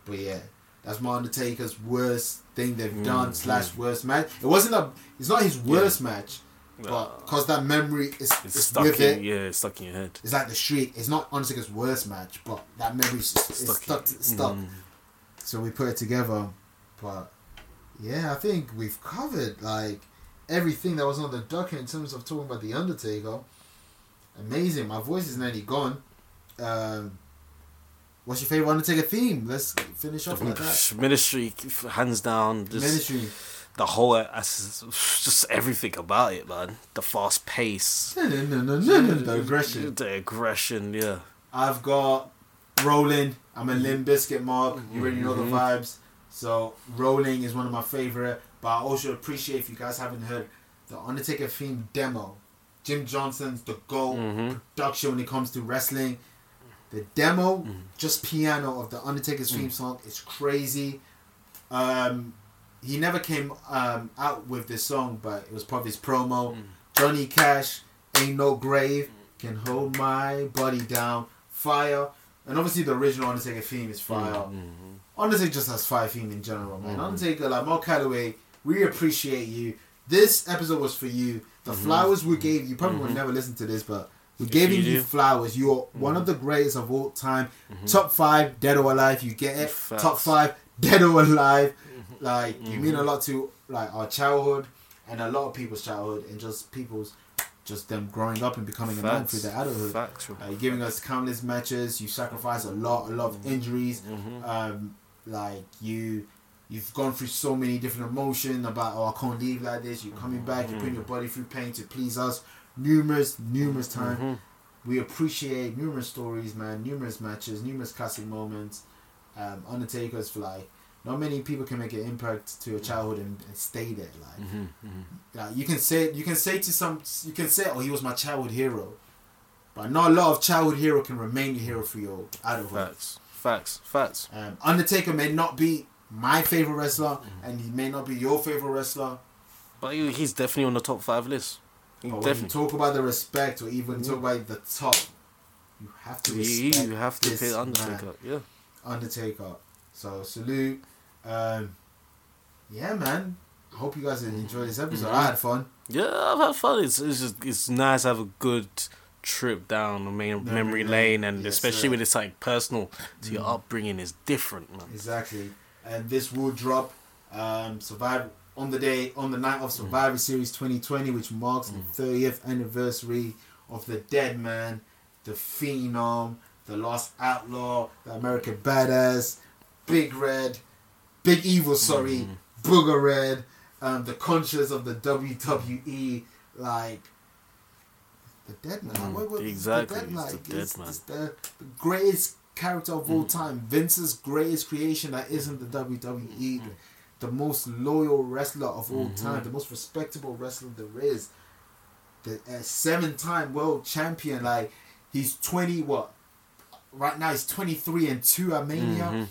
But yeah, that's my Undertaker's worst thing they've done slash worst match. It wasn't a. It's not his worst match, but because that memory is, It's is stuck with in, it. yeah, it's stuck in your head. It's like the streak. It's not honestly Undertaker's worst match, but that memory is Stuck stuck. in- Stuck. stuck. So we put it together, but yeah, I think we've covered like everything that was on the docket in terms of talking about the Undertaker. amazing. My voice is nearly gone. Um, what's your favorite Undertaker theme? Let's finish off like that. Ministry, hands down. Just Ministry. The whole, uh, just everything about it, man. The fast pace, the aggression. the aggression. Yeah. I've got Rolling. I'm a Limp Bizkit mark. You already know the vibes. So Rolling is one of my favorite. But I also appreciate if you guys haven't heard the Undertaker theme demo. Jim Johnson's the GOAT Mhm. production when it comes to wrestling. The demo, just piano of the Undertaker's theme song, is crazy. Um, he never came um, out with this song, but it was part of his promo. Mm. Johnny Cash, Ain't No Grave, mm. Can Hold My Body Down, Fire. And obviously the original Undertaker theme is mm-hmm. Fire. Mm-hmm. Undertaker just has fire theme in general, man. Mm-hmm. Undertaker, like Mark Calaway, we appreciate you. This episode was for you. The flowers we gave you, probably will never listen to this, but we gave you you, flowers. You're one of the greatest of all time. Top five, dead or alive. You get it. Facts. Top five, dead or alive. Like you mean a lot to like our childhood and a lot of people's childhood and just people's just them growing up and becoming a man through their adulthood. Facts. bro. Uh, giving us countless matches. You sacrifice a lot, a lot of injuries. Um, like you, you've gone through so many different emotions about oh I can't leave like this. You're coming back. You're putting your body through pain to please us. Numerous, numerous times. We appreciate numerous stories, man. Numerous matches, numerous classic moments. Um, Undertaker's for like. Not many people can make an impact to your childhood and, and stay there. Like, mm-hmm, mm-hmm. like you can say you can say to some you can say oh he was my childhood hero, but not a lot of childhood hero can remain your hero for your adulthood. Facts. Facts. Facts. Um, Undertaker may not be my favorite wrestler, mm-hmm. and he may not be your favorite wrestler. But he- he's definitely on the top five list. He But definitely. talk about the respect, or even talk about the top, you have to respect. you have to pay Undertaker. man, Yeah. Undertaker. So salute. Um, yeah, man. I hope you guys enjoyed this episode. Mm-hmm. I had fun. Yeah, I've had fun. It's it's just it's nice to have a good trip down the main Memory memory lane. and Yes, especially sir. when it's like personal to your upbringing is different, man. Exactly. And this will drop um, Survivor on the day on the night of Survivor Series 2020, which marks the 30th anniversary of the Dead Man, the Phenom, the Lost Outlaw, the American Badass, Big Red, Big Evil, sorry, Booger Red, um, the conscious of the WWE, like. The Dead Man. Mm, What- what- exactly, The Dead, it's the like, Dead it's- Man. it's the, the greatest character of all time. Vince's greatest creation that isn't the WWE. The, the most loyal wrestler of all time. The most respectable wrestler there is. The uh, seven-time world champion. Like he's twenty. What? Right now he's twenty-three and two at Mania.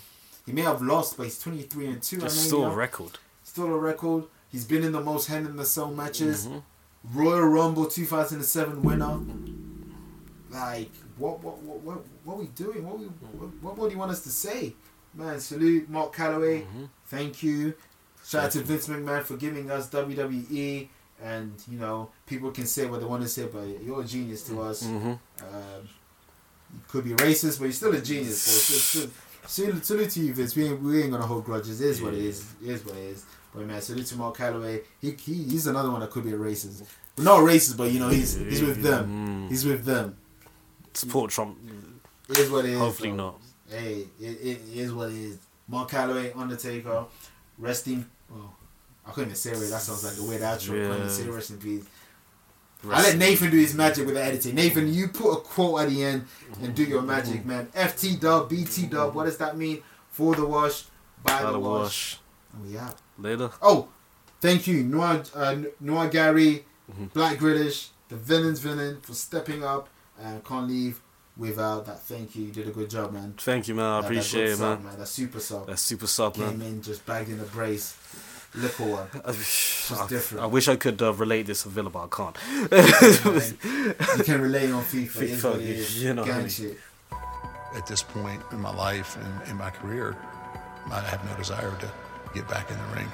He may have lost, but he's twenty-three and two at It's Mania. still a record. Still a record. He's been in the most Hell in the Cell matches. Mm-hmm. Royal Rumble 2007 winner. Like, what, what, what, what, what we doing? What, we, what, what more do you want us to say? Man, salute Mark Calaway. Mm-hmm. Thank you. Shout out to Vince McMahon for giving us WWE. And, you know, people can say what they want to say, but you're a genius to us. Mm-hmm. Um, you could be racist, but you're still a genius. So salute, salute, salute to you, Vince. We ain't, we ain't gonna hold grudges. It is what it is. It is what it is. But man, salute to Mark Calaway. He, he he's another one that could be a racist. Not racist, but you know he's he's with them. Mm. He's with them. Support Trump. It is what it is. Hopefully not. Hey, it, it is what it is. Mark Calaway, Undertaker, resting. Well, oh, I couldn't even say it. That sounds like a weird outro. I couldn't say rest in peace. I let Nathan do his magic with the editing. Nathan, you put a quote at the end and do your magic, man. FT dub, BT dub. What does that mean? For the wash, by, the the wash. wash. And we out. Later. Oh, thank you, Noah, uh, Noah Gary, Black Grealish, the villain's villain for stepping up. And can't leave without that. Thank you. You did a good job, man. Thank you, man. I That- that appreciate good it, sub, man. man. That super sub. That's super sub, Came man. in just bagged in a brace. Liquor one. (laughs) I, different. I wish I could uh, relate this to Villa, but I can't. you can relate on FIFA. (laughs) It is what it FIFA, is. you know what I Gang mean. shit. At this point in my life and in my career, I have no desire to get back in the ring.